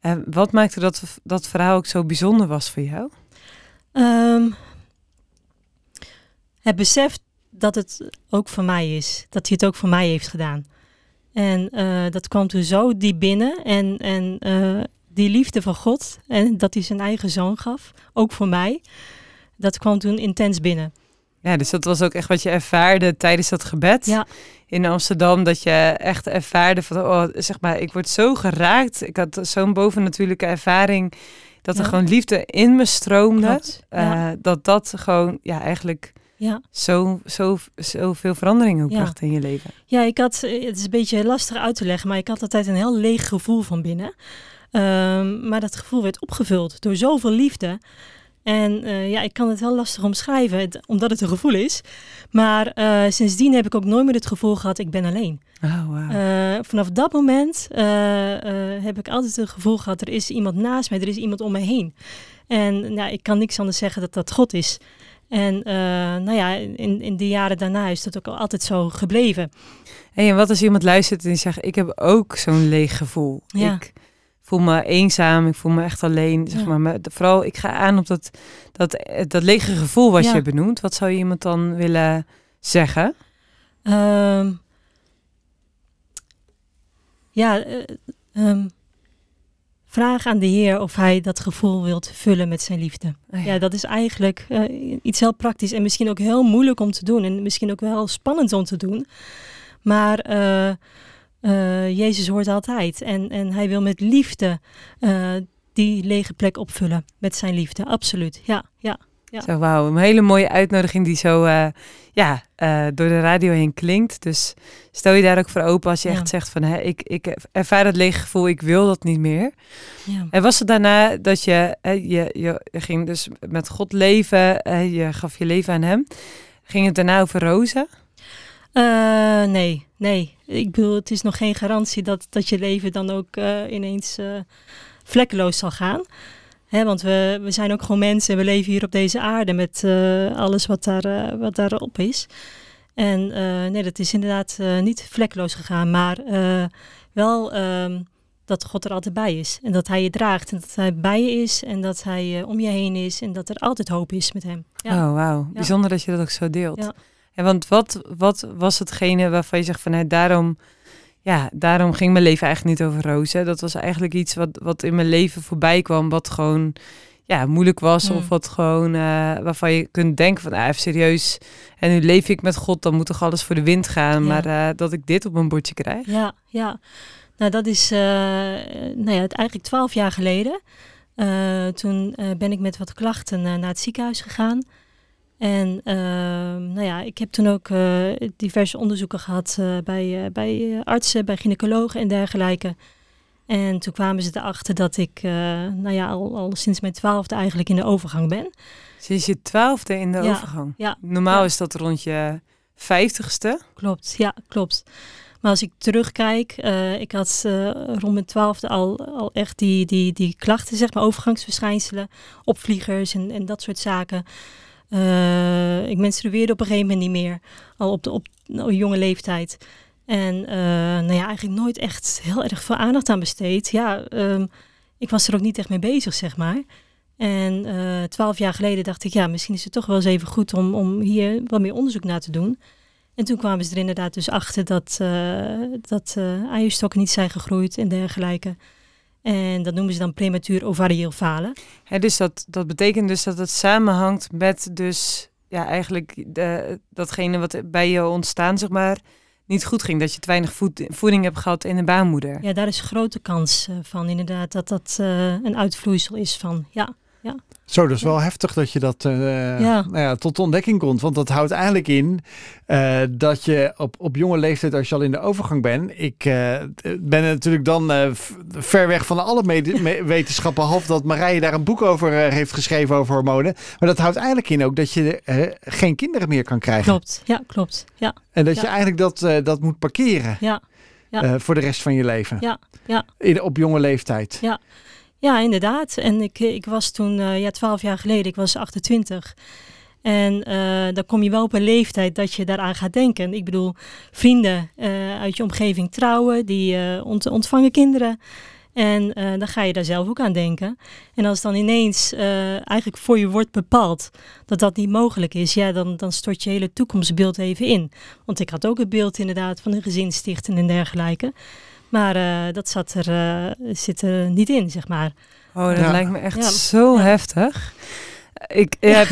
En wat maakte dat, dat verhaal ook zo bijzonder was voor jou? Ehm, het besef dat het ook voor mij is. Dat hij het ook voor mij heeft gedaan. En eh, dat kwam toen zo diep binnen. En, en eh, die liefde van God, en dat hij zijn eigen zoon gaf, ook voor mij, dat kwam toen intens binnen. Ja, dus dat was ook echt wat je ervaarde tijdens dat gebed Ja. In Amsterdam. Dat je echt ervaarde van, oh, zeg maar, ik word zo geraakt. Ik had zo'n bovennatuurlijke ervaring dat er Ja. gewoon liefde in me stroomde. Klopt. Ja. Eh, dat dat gewoon, ja, eigenlijk Ja. zo, zo, zoveel verandering ook Ja. bracht in je leven. Ja, ik had, eh, het is een beetje lastig uit te leggen, maar ik had altijd een heel leeg gevoel van binnen. Ehm, maar dat gevoel werd opgevuld door zoveel liefde. En eh, ja, ik kan het heel lastig omschrijven, het- omdat het een gevoel is. Maar eh, sindsdien heb ik ook nooit meer het gevoel gehad, ik ben alleen. Oh, wow. Eh, vanaf dat moment heb ik altijd het gevoel gehad, er is iemand naast mij, er is iemand om me heen. En nou, ik kan niks anders zeggen dat dat God is. En nou ja, in, in de jaren daarna is dat ook al altijd zo gebleven. Hey, en wat als iemand luistert en die zegt, ik heb ook zo'n leeg gevoel. Ja. Ik voel me eenzaam, ik voel me echt alleen. Zeg Ja. maar, maar vooral, ik ga aan op dat, dat, eh, dat lege gevoel wat Ja. je benoemt. Wat zou je iemand dan willen zeggen? Ehm, ja, eh, ehm, vraag aan de Heer of Hij dat gevoel wilt vullen met zijn liefde. Oh Ja, dat is eigenlijk eh, iets heel praktisch en misschien ook heel moeilijk om te doen en misschien ook wel spannend om te doen. Maar eh, Jezus hoort altijd en, en Hij wil met liefde eh, die lege plek opvullen met zijn liefde. Absoluut, ja, ja. Ja. Zo, wauw. Een hele mooie uitnodiging die zo eh, ja, door de radio heen klinkt. Dus stel je daar ook voor open als je Ja. echt zegt van... Hè, ik, ik ervaar het lege gevoel, ik wil dat niet meer. ja. En was het daarna dat je, hè, je, je ging dus met God leven, hè, je gaf je leven aan hem. Ging het daarna over rozen? Eh, nee, nee. Ik bedoel, het is nog geen garantie dat, dat je leven dan ook eh, ineens eh, vlekkeloos zal gaan. Hè, want we, we zijn ook gewoon mensen en we leven hier op deze aarde met alles wat, daar, wat daarop is. En nee, dat is inderdaad niet vlekkeloos gegaan, maar wel ehm, dat God er altijd bij is. En dat Hij je draagt en dat Hij bij je is en dat Hij om je heen is en dat er altijd hoop is met Hem. Ja. Oh, wauw. Bijzonder dat je dat ook zo deelt. Ja. En want wat, wat was hetgene waarvan je zegt van... Daarom, ja, daarom ging mijn leven eigenlijk niet over rozen. Dat was eigenlijk iets wat, wat in mijn leven voorbij kwam... wat gewoon ja, moeilijk was. Mm. Of wat gewoon... eh, waarvan je kunt denken van... Ah, even serieus. En nu leef ik met God. Dan moet toch alles voor de wind gaan. Ja. Maar eh, dat ik dit op mijn bordje krijg. Ja, ja. Nou, dat is uh, nou ja, eigenlijk twaalf jaar geleden. Toen ben ik met wat klachten naar het ziekenhuis gegaan. En ehm, nou ja, ik heb toen ook eh, diverse onderzoeken gehad bij, bij artsen, bij gynaecologen en dergelijke. En toen kwamen ze erachter dat ik nou ja, al, al sinds mijn twaalfde eigenlijk in de overgang ben. Sinds je twaalfde in de Ja, overgang? ja, Normaal ja. is dat rond je vijftigste. Klopt, ja, klopt. Maar als ik terugkijk, ik had rond mijn twaalfde al, al echt die, die, die klachten, zeg maar, overgangsverschijnselen, opvliegers en, en dat soort zaken. Uh, ik menstrueerde op een gegeven moment niet meer, al op de op, jonge leeftijd. En nou ja, eigenlijk nooit echt heel erg veel aandacht aan besteed. Ja, um, ik was er ook niet echt mee bezig, zeg maar. En twaalf jaar geleden dacht ik, ja, misschien is het toch wel eens even goed om, om hier wat meer onderzoek naar te doen. En toen kwamen ze er inderdaad dus achter dat, uh, dat uh, eierstokken niet zijn gegroeid en dergelijke. En dat noemen ze dan prematuur ovarieel falen. Dus dat, dat betekent dus dat het samenhangt met dus ja, eigenlijk de, datgene wat bij je ontstaan, zeg maar, niet goed ging. Dat je te weinig voed, voeding hebt gehad in de baarmoeder. Ja, daar is grote kans uh, van inderdaad dat dat een uitvloeisel is van, ja. Zo, dat is wel heftig dat je dat uh, ja. Nou ja, tot ontdekking komt. Want dat houdt eigenlijk in uh, dat je op, op jonge leeftijd, als je al in de overgang bent. Ik uh, ben natuurlijk dan ver weg van alle wetenschappen. Behalve dat Marije daar een boek over heeft geschreven over hormonen. Maar dat houdt eigenlijk in ook dat je geen kinderen meer kan krijgen. Klopt, ja, klopt. Ja. En dat ja. je eigenlijk dat, dat moet parkeren. Ja. ja. voor de rest van je leven. Ja, ja. In, op jonge leeftijd. Ja. Ja, inderdaad. En ik, ik was toen, uh, ja, twaalf jaar geleden, ik was 28. En uh, dan kom je wel op een leeftijd dat je daaraan gaat denken. Ik bedoel, vrienden uit je omgeving trouwen, die ont ontvangen kinderen. En eh, dan ga je daar zelf ook aan denken. En als dan ineens eh, eigenlijk voor je wordt bepaald dat dat niet mogelijk is, ja, dan, dan stort je hele toekomstbeeld even in. Want ik had ook het beeld inderdaad van een gezin stichten en dergelijke. Maar eh, dat zat er, zit er niet in, zeg maar. Oh, dat Ja. lijkt me echt Ja. zo heftig. Ik heb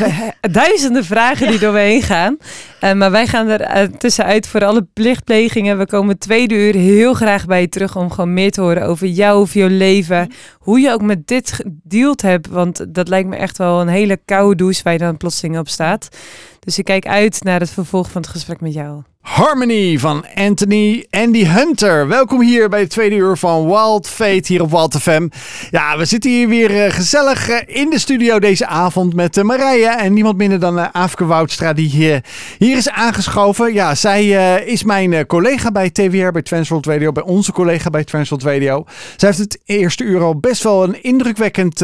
duizenden vragen die door me heen gaan. Eh, maar wij gaan er eh, tussenuit voor alle plichtplegingen. We komen tweede uur heel graag bij je terug om gewoon meer te horen over jou, over jouw leven. Hoe je ook met dit gedeeld hebt. Want dat lijkt me echt wel een hele koude douche waar je dan plotseling op staat. Dus ik kijk uit naar het vervolg van het gesprek met jou. Harmony van Anthony Andy Hunter. Welkom hier bij het tweede uur van Wild Fate hier op Wild FM. Ja, we zitten hier weer eh, gezellig eh, in de studio deze avond met uh, Marije en niemand minder dan Aafke Woudstra die hier, hier is aangeschoven. Ja, zij is mijn collega bij TWR bij Transworld Radio, bij onze collega bij Transworld Radio. Zij heeft het eerste uur al best wel een indrukwekkend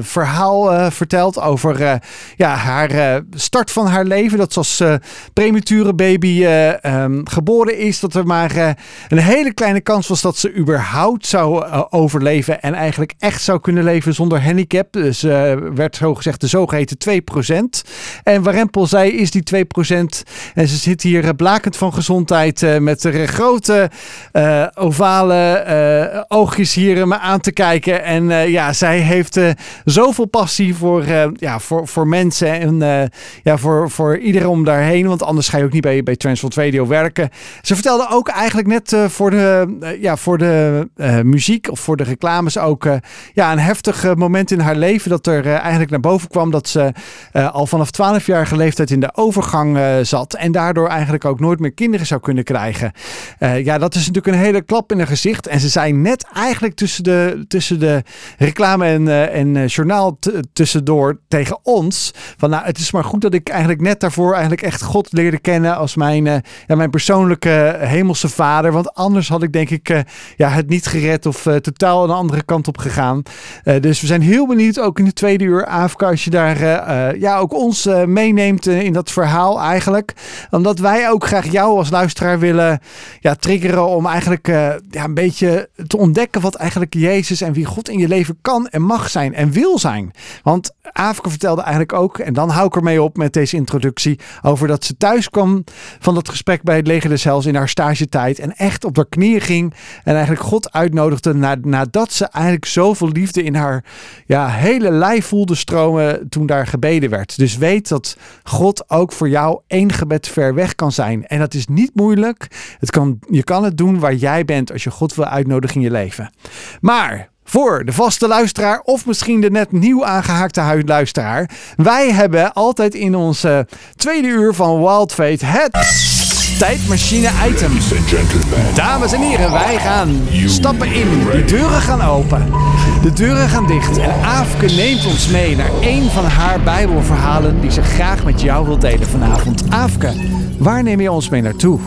verhaal verteld over ja, haar start van haar leven. Dat ze als premature baby Um, geboren is, dat er maar uh, een hele kleine kans was dat ze überhaupt zou uh, overleven en eigenlijk echt zou kunnen leven zonder handicap. Dus werd zo gezegd de zogeheten 2%. En Warempel zei is die 2%. En ze zit hier blakend van gezondheid met er grote ovale oogjes hier me aan te kijken. En ja, zij heeft zoveel passie voor, ja, voor, voor mensen en ja, voor, voor iedereen om daarheen. Want anders ga je ook niet bij, bij Transworld Radio werken. Ze vertelde ook eigenlijk net uh, voor de, uh, ja, voor de uh, muziek of voor de reclames ook ja, een heftig moment in haar leven. Dat er eigenlijk naar boven kwam dat ze al vanaf 12-jarige leeftijd in de overgang zat. En daardoor eigenlijk ook nooit meer kinderen zou kunnen krijgen. ja, dat is natuurlijk een hele klap in haar gezicht. En ze zei net eigenlijk tussen de, tussen de reclame en, en journaal tussendoor tegen ons. Van nou, het is maar goed dat ik eigenlijk net daarvoor eigenlijk echt God leerde kennen als mijn ja, mijn persoonlijke hemelse vader. Want anders had ik denk ik uh, ja, het niet gered of uh, totaal een andere kant op gegaan. Dus we zijn heel benieuwd, ook in de tweede uur, Afka, als je daar ja, ook ons meeneemt in dat verhaal eigenlijk. Omdat wij ook graag jou als luisteraar willen ja, triggeren om eigenlijk ja, een beetje te ontdekken wat eigenlijk Jezus en wie God in je leven kan en mag zijn en wil zijn. Want Afka vertelde eigenlijk ook, en dan hou ik ermee op met deze introductie, over dat ze thuis kwam van dat gesprek bij het leger des Hels in haar stagetijd. En echt op haar knieën ging. En eigenlijk God uitnodigde na, nadat ze eigenlijk zoveel liefde in haar ja, hele lijf voelde stromen toen daar gebeden werd. Dus weet dat God ook voor jou één gebed ver weg kan zijn. En dat is niet moeilijk. Het kan, je kan het doen waar jij bent als je God wil uitnodigen in je leven. Maar voor de vaste luisteraar of misschien de net nieuw aangehaakte luisteraar. Wij hebben altijd in onze tweede uur van Wild Fate het tijdmachine item. Dames en heren, wij gaan stappen in. De deuren gaan open. De deuren gaan dicht. En Aafke neemt ons mee naar een van haar bijbelverhalen die ze graag met jou wil delen vanavond. Aafke, waar neem je ons mee naartoe?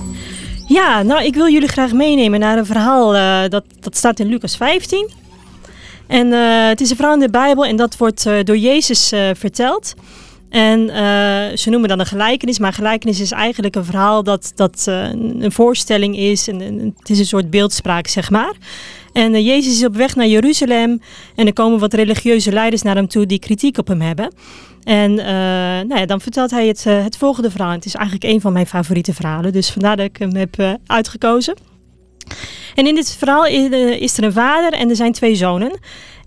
Ja, nou ik wil jullie graag meenemen naar een verhaal uh, dat, dat staat in Lucas 15. En uh, het is een verhaal in de Bijbel en dat wordt uh, door Jezus uh, verteld. En ze noemen dan een gelijkenis, maar gelijkenis is eigenlijk een verhaal dat, dat een voorstelling is. En, en, het is een soort beeldspraak, zeg maar. En Jezus is op weg naar Jeruzalem en er komen wat religieuze leiders naar hem toe die kritiek op hem hebben. En nou ja, dan vertelt hij het, het volgende verhaal. Het is eigenlijk een van mijn favoriete verhalen, dus vandaar dat ik hem heb uitgekozen. En in dit verhaal is er een vader en er zijn twee zonen.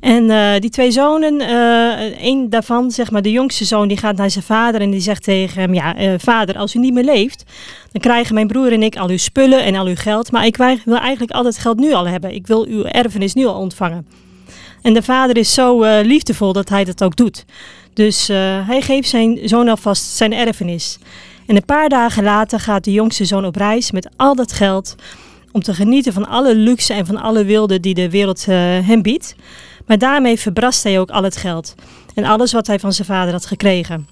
En uh, die twee zonen, uh, daarvan, zeg maar de jongste zoon, die gaat naar zijn vader en die zegt tegen hem, ja vader, als u niet meer leeft, dan krijgen mijn broer en ik al uw spullen en al uw geld, maar ik wil eigenlijk al het geld nu al hebben. Ik wil uw erfenis nu al ontvangen. En de vader is zo liefdevol dat hij dat ook doet. Dus hij geeft zijn zoon alvast zijn erfenis. En een paar dagen later gaat de jongste zoon op reis met al dat geld om te genieten van alle luxe en van alle wilde die de wereld hem biedt. Maar daarmee verbrast hij ook al het geld en alles wat hij van zijn vader had gekregen.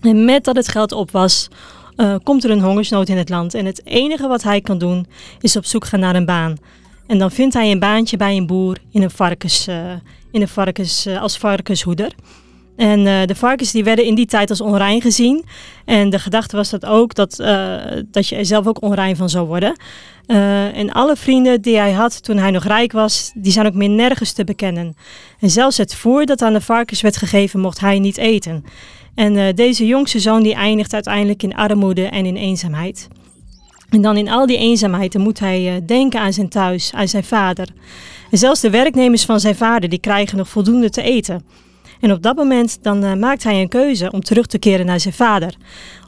En met dat het geld op was, uh, komt er een hongersnood in het land. En het enige wat hij kan doen, is op zoek gaan naar een baan. En dan vindt hij een baantje bij een boer in een varkens, uh, in een varkens, als varkenshoeder. En eh, de varkens die werden in die tijd als onrein gezien. En de gedachte was dat ook dat, eh, dat je er zelf ook onrein van zou worden. Eh, en alle vrienden die hij had toen hij nog rijk was, die zijn ook meer nergens te bekennen. En zelfs het voer dat aan de varkens werd gegeven, mocht hij niet eten. En deze jongste zoon die eindigt uiteindelijk in armoede en in eenzaamheid. En dan in al die eenzaamheid moet hij denken aan zijn thuis, aan zijn vader. En zelfs de werknemers van zijn vader die krijgen nog voldoende te eten. En op dat moment dan uh, maakt hij een keuze om terug te keren naar zijn vader.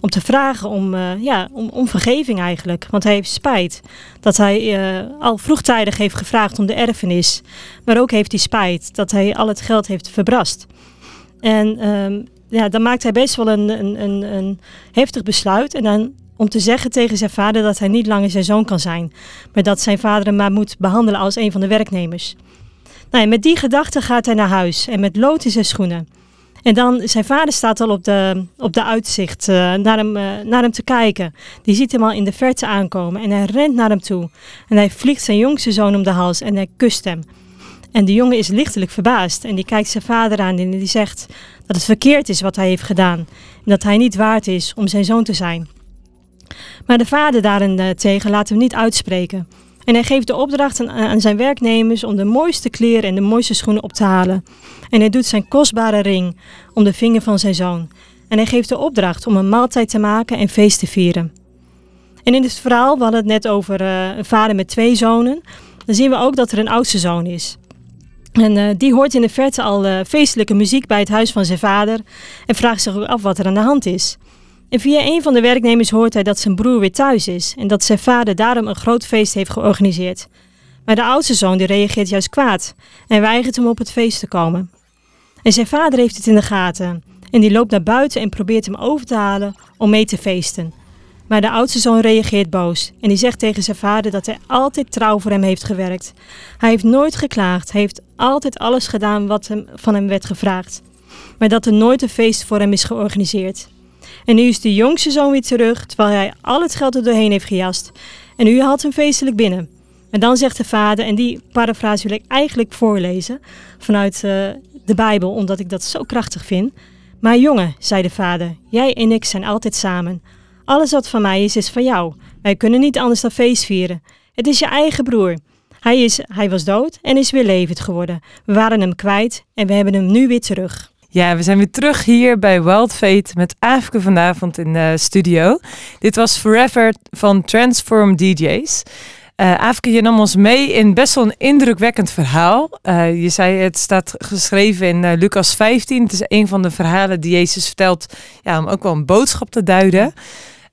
Om te vragen om, uh, ja, om, om vergeving eigenlijk. Want hij heeft spijt dat hij uh, al vroegtijdig heeft gevraagd om de erfenis. Maar ook heeft hij spijt dat hij al het geld heeft verbrast. En um, ja, dan maakt hij best wel een, een, een, een heftig besluit. En dan om te zeggen tegen zijn vader dat hij niet langer zijn zoon kan zijn. Maar dat zijn vader hem maar moet behandelen als een van de werknemers. Nou, met die gedachte gaat hij naar huis en met lood in zijn schoenen. En dan, zijn vader staat al op de, op de uitzicht uh, naar, hem, uh, naar hem te kijken. Die ziet hem al in de verte aankomen en hij rent naar hem toe. En hij vliegt zijn jongste zoon om de hals en hij kust hem. En de jongen is lichtelijk verbaasd en die kijkt zijn vader aan en die zegt dat het verkeerd is wat hij heeft gedaan. En dat hij niet waard is om zijn zoon te zijn. Maar de vader daarentegen laat hem niet uitspreken. En hij geeft de opdracht aan, zijn werknemers om de mooiste kleren en de mooiste schoenen op te halen. En hij doet zijn kostbare ring om de vinger van zijn zoon. En hij geeft de opdracht om een maaltijd te maken en feest te vieren. En in het verhaal, we hadden het net over uh, een vader met twee zonen. Dan zien we ook dat er een oudste zoon is. En uh, die hoort in de verte al uh, feestelijke muziek bij het huis van zijn vader. En vraagt zich ook af wat er aan de hand is. En via een van de werknemers hoort hij dat zijn broer weer thuis is en dat zijn vader daarom een groot feest heeft georganiseerd. Maar de oudste zoon die reageert juist kwaad en weigert hem op het feest te komen. En zijn vader heeft het in de gaten en die loopt naar buiten en probeert hem over te halen om mee te feesten. Maar de oudste zoon reageert boos en die zegt tegen zijn vader dat hij altijd trouw voor hem heeft gewerkt. Hij heeft nooit geklaagd, hij heeft altijd alles gedaan wat hem, van hem werd gevraagd. Maar dat er nooit een feest voor hem is georganiseerd. En nu is de jongste zoon weer terug, terwijl hij al het geld er doorheen heeft gejast. En u haalt hem feestelijk binnen. En dan zegt de vader, en die parafrase wil ik eigenlijk voorlezen vanuit uh, de Bijbel, omdat ik dat zo krachtig vind. Maar jongen, zei de vader, jij en ik zijn altijd samen. Alles wat van mij is, is van jou. Wij kunnen niet anders dan feest vieren. Het is je eigen broer. Hij, is, hij was dood en is weer levend geworden. We waren hem kwijt en we hebben hem nu weer terug. Ja, we zijn weer terug hier bij Wild Fate met Afke vanavond in de studio. Dit was Forever van Transform DJs. Uh, Afke, je nam ons mee in best wel een indrukwekkend verhaal. Uh, je zei het staat geschreven in Lucas 15. Het is een van de verhalen die Jezus vertelt ja, om ook wel een boodschap te duiden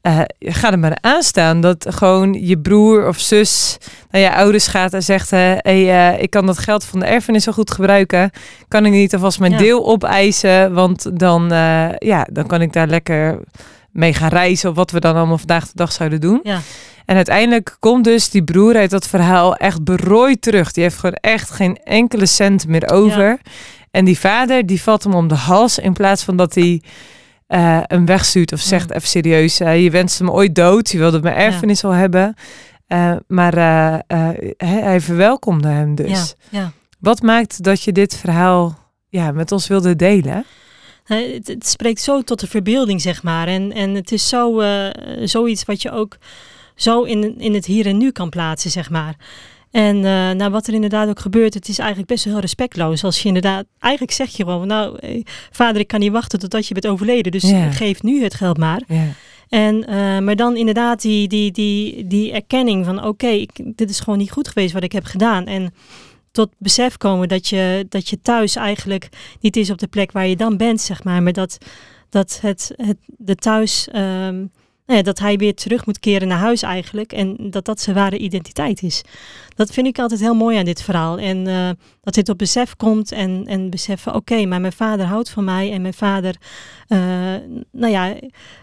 uh, ga er maar aan staan. Dat gewoon je broer of zus naar je ouders gaat en zegt: Hé, hey, uh, ik kan dat geld van de erfenis zo goed gebruiken. Kan ik niet alvast mijn deel opeisen? Want dan, uh, ja, dan kan ik daar lekker mee gaan reizen. Of wat we dan allemaal vandaag de dag zouden doen. Ja. En uiteindelijk komt dus die broer uit dat verhaal echt berooid terug. Die heeft gewoon echt geen enkele cent meer over. Ja. En die vader die valt hem om de hals in plaats van dat hij uh, hem wegstuurt of zegt even serieus, uh, je wenst hem ooit dood, je wilde mijn erfenis al hebben. Uh, maar hij verwelkomde hem dus. Wat maakt dat je dit verhaal ja, met ons wilde delen? Het, het, spreekt zo tot de verbeelding, zeg maar. En, en het is zo, zoiets wat je ook zo in, in het hier en nu kan plaatsen, zeg maar. En uh, nou, wat er inderdaad ook gebeurt, het is eigenlijk best wel heel respectloos. Als je inderdaad, eigenlijk zeg je gewoon, nou, eh, vader, ik kan niet wachten totdat je bent overleden. Dus yeah. geef nu het geld maar. Yeah. En, uh, maar dan inderdaad die, die, die, die erkenning van, oké, okay, dit is gewoon niet goed geweest wat ik heb gedaan. En tot besef komen dat je, dat je thuis eigenlijk niet is op de plek waar je dan bent, zeg maar. Maar dat, dat het, het de thuis... Um, nou ja, dat hij weer terug moet keren naar huis eigenlijk. En dat dat zijn ware identiteit is. Dat vind ik altijd heel mooi aan dit verhaal. En uh, dat dit op besef komt en, en beseffen, oké, maar mijn vader houdt van mij. En mijn vader, uh, nou ja,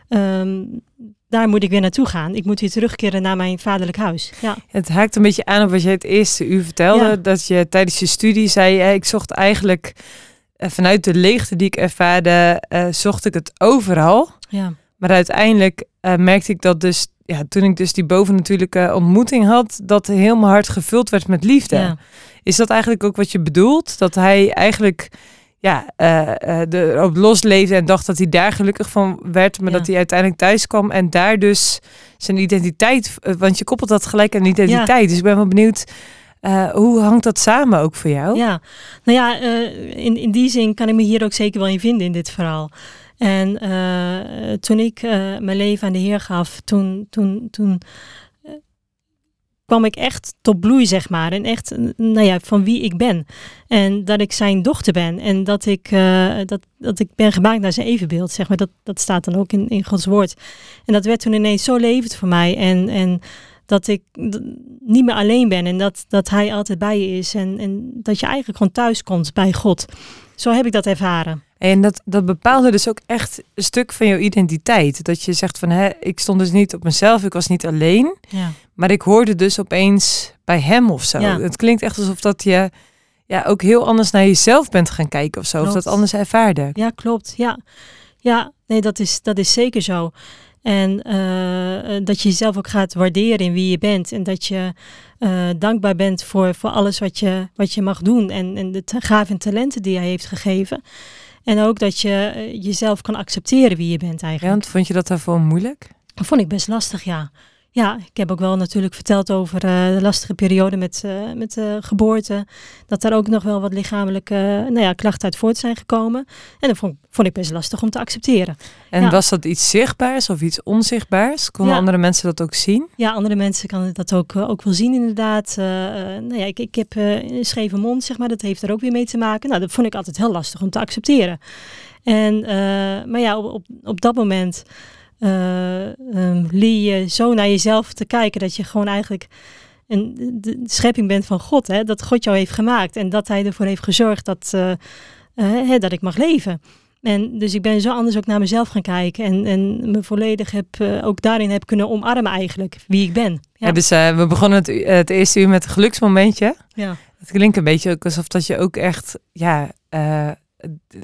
um, daar moet ik weer naartoe gaan. Ik moet weer terugkeren naar mijn vaderlijk huis. Ja. Het haakt een beetje aan op wat je het eerste uur vertelde. Ja. Dat je tijdens je studie zei, ik zocht eigenlijk uh, vanuit de leegte die ik ervaarde, zocht ik het overal. Ja. Maar uiteindelijk uh, merkte ik dat dus, ja, toen ik dus die bovennatuurlijke ontmoeting had, dat heel mijn hart gevuld werd met liefde. Ja. Is dat eigenlijk ook wat je bedoelt? Dat hij eigenlijk ja, eh, eh, de, op losleefde en dacht dat hij daar gelukkig van werd, maar Ja. dat hij uiteindelijk thuis kwam en daar dus zijn identiteit, eh, want je koppelt dat gelijk aan identiteit. Dus ik ben wel benieuwd, eh, hoe hangt dat samen ook voor jou? Ja, nou ja, eh, in, in die zin kan ik me hier ook zeker wel in vinden in dit verhaal. En eh, toen ik eh, mijn leven aan de Heer gaf, toen, toen, toen eh, kwam ik echt tot bloei, zeg maar. En echt, nou ja, van wie ik ben. En dat ik zijn dochter ben. En dat ik, dat, dat ik ben gemaakt naar zijn evenbeeld, zeg maar. Dat, dat staat dan ook in, in Gods woord. En dat werd toen ineens zo levend voor mij. En, en dat ik niet meer alleen ben en dat, dat hij altijd bij je is. En, en dat je eigenlijk gewoon thuis komt bij God. Zo heb ik dat ervaren. En dat, dat bepaalde dus ook echt een stuk van jouw identiteit. Dat je zegt van, hè, ik stond dus niet op mezelf, ik was niet alleen, Ja, maar ik hoorde dus opeens bij hem of zo. Ja. Het klinkt echt alsof dat je ja, ook heel anders naar jezelf bent gaan kijken of zo, of dat anders ervaarde. ja klopt. Ja, ja nee, dat is, dat is zeker zo. En eh, eh, dat je jezelf ook gaat waarderen in wie je bent. En dat je eh, dankbaar bent voor, voor alles wat je, wat je mag doen. En, en de gaven en talenten die hij heeft gegeven. En ook dat je eh, jezelf kan accepteren wie je bent Ja, eigenlijk. want vond je dat daarvoor moeilijk? Dat vond ik best lastig, ja. Ja, ik heb ook wel natuurlijk verteld over eh, de lastige periode met, eh, met de geboorte. Dat daar ook nog wel wat lichamelijke eh, nou ja, klachten uit voort zijn gekomen. En dat vond, vond ik best lastig om te accepteren. En Ja. was dat iets zichtbaars of iets onzichtbaars? Konden Ja. andere mensen dat ook zien? Ja, andere mensen kan dat ook, ook wel zien inderdaad. Nou ja, ik, ik heb een scheve mond, zeg maar. Dat heeft er ook weer mee te maken. Nou, dat vond ik altijd heel lastig om te accepteren. En, maar ja, op, op, op dat moment ehm, leer je zo naar jezelf te kijken dat je gewoon eigenlijk een de schepping bent van God. Hè? Dat God jou heeft gemaakt en dat hij ervoor heeft gezorgd dat, eh, eh, hè, dat ik mag leven. En dus ik ben zo anders ook naar mezelf gaan kijken en, en me volledig heb, ook daarin heb kunnen omarmen eigenlijk, wie ik ben. Ja. Ja, dus we begonnen het, eerste uur met een geluksmomentje. ja. Het klinkt een beetje ook alsof dat je ook echt, ja,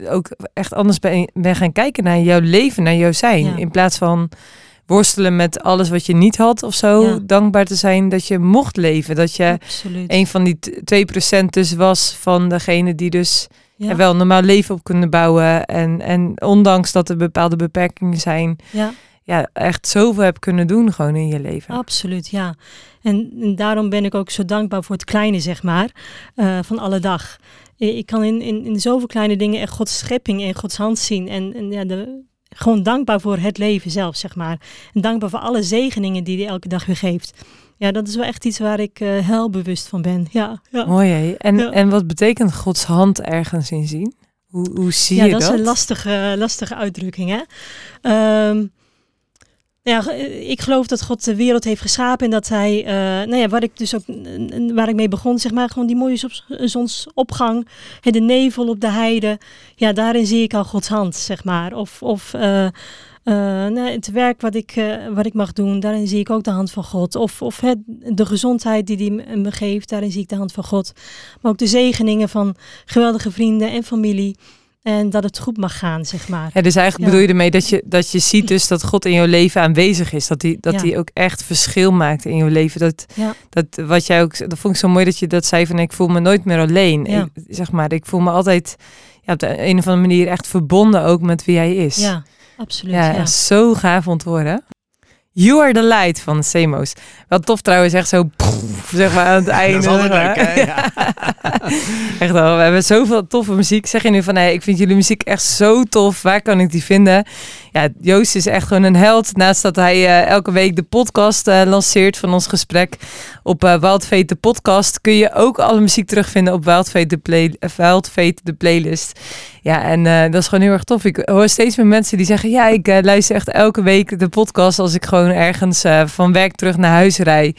ook echt anders ben, ben gaan kijken naar jouw leven, naar jouw zijn. Ja. In plaats van worstelen met alles wat je niet had of zo. Ja. Dankbaar te zijn dat je mocht leven. Dat je absoluut. een van die t- 2% dus was van degene die dus ja. er wel een normaal leven op kunnen bouwen. En, en ondanks dat er bepaalde beperkingen zijn, ja. ja, echt zoveel heb kunnen doen gewoon in je leven. Absoluut, ja. En, en daarom ben ik ook zo dankbaar voor het kleine, zeg maar, eh, van alle dag. I- Ik kan in, in, in zoveel kleine dingen echt Gods schepping en Gods hand zien. En, en ja, de, gewoon dankbaar voor het leven zelf, zeg maar. En dankbaar voor alle zegeningen die hij elke dag weer geeft. Ja, dat is wel echt iets waar ik eh heel bewust van ben. Ja, ja. Mooi hè? En, Ja. en wat betekent Gods hand ergens in zien? Hoe, hoe zie ja, je dat, dat? is een lastige, lastige uitdrukking, hè. Ja, eh, ik geloof dat God de wereld heeft geschapen en dat hij, eh, nou ja, waar ik dus ook, waar ik mee begon, zeg maar, gewoon die mooie zons- zonsopgang, de nevel op de heide, ja, daarin zie ik al Gods hand, zeg maar. Of, of eh, nou, het werk wat ik, wat ik mag doen, daarin zie ik ook de hand van God. Of, of hè, de gezondheid die hij me geeft, daarin zie ik de hand van God. Maar ook de zegeningen van geweldige vrienden en familie. En dat het goed mag gaan, zeg maar. Ja, dus eigenlijk Ja. bedoel je ermee dat je, dat je ziet dus dat God in jouw leven aanwezig is. Dat hij dat Ja. die ook echt verschil maakt in jouw leven. Dat, dat wat jij ook, dat vond ik zo mooi dat je dat zei van ik voel me nooit meer alleen. Ik, zeg maar, ik voel me altijd ja, op de een of andere manier echt verbonden ook met wie hij is. Ja, absoluut. ja, zo gaaf om te horen. You are the light van Semos. Wel tof trouwens, echt zo zeg maar aan het einde. Dat is altijd leuk, hè? Ja. Echt wel, we hebben zoveel toffe muziek. Zeg je nu van, hey, ik vind jullie muziek echt zo tof. Waar kan ik die vinden? Ja, Joost is echt gewoon een held. Naast dat hij eh, elke week de podcast eh, lanceert van ons gesprek op eh Wild Fate de podcast, kun je ook alle muziek terugvinden op Wild Fate de, play, eh, Wild Fate de playlist. Ja, en eh, dat is gewoon heel erg tof. Ik hoor steeds meer mensen die zeggen, ja, ik eh, luister echt elke week de podcast als ik gewoon ergens eh, van werk terug naar huis rij.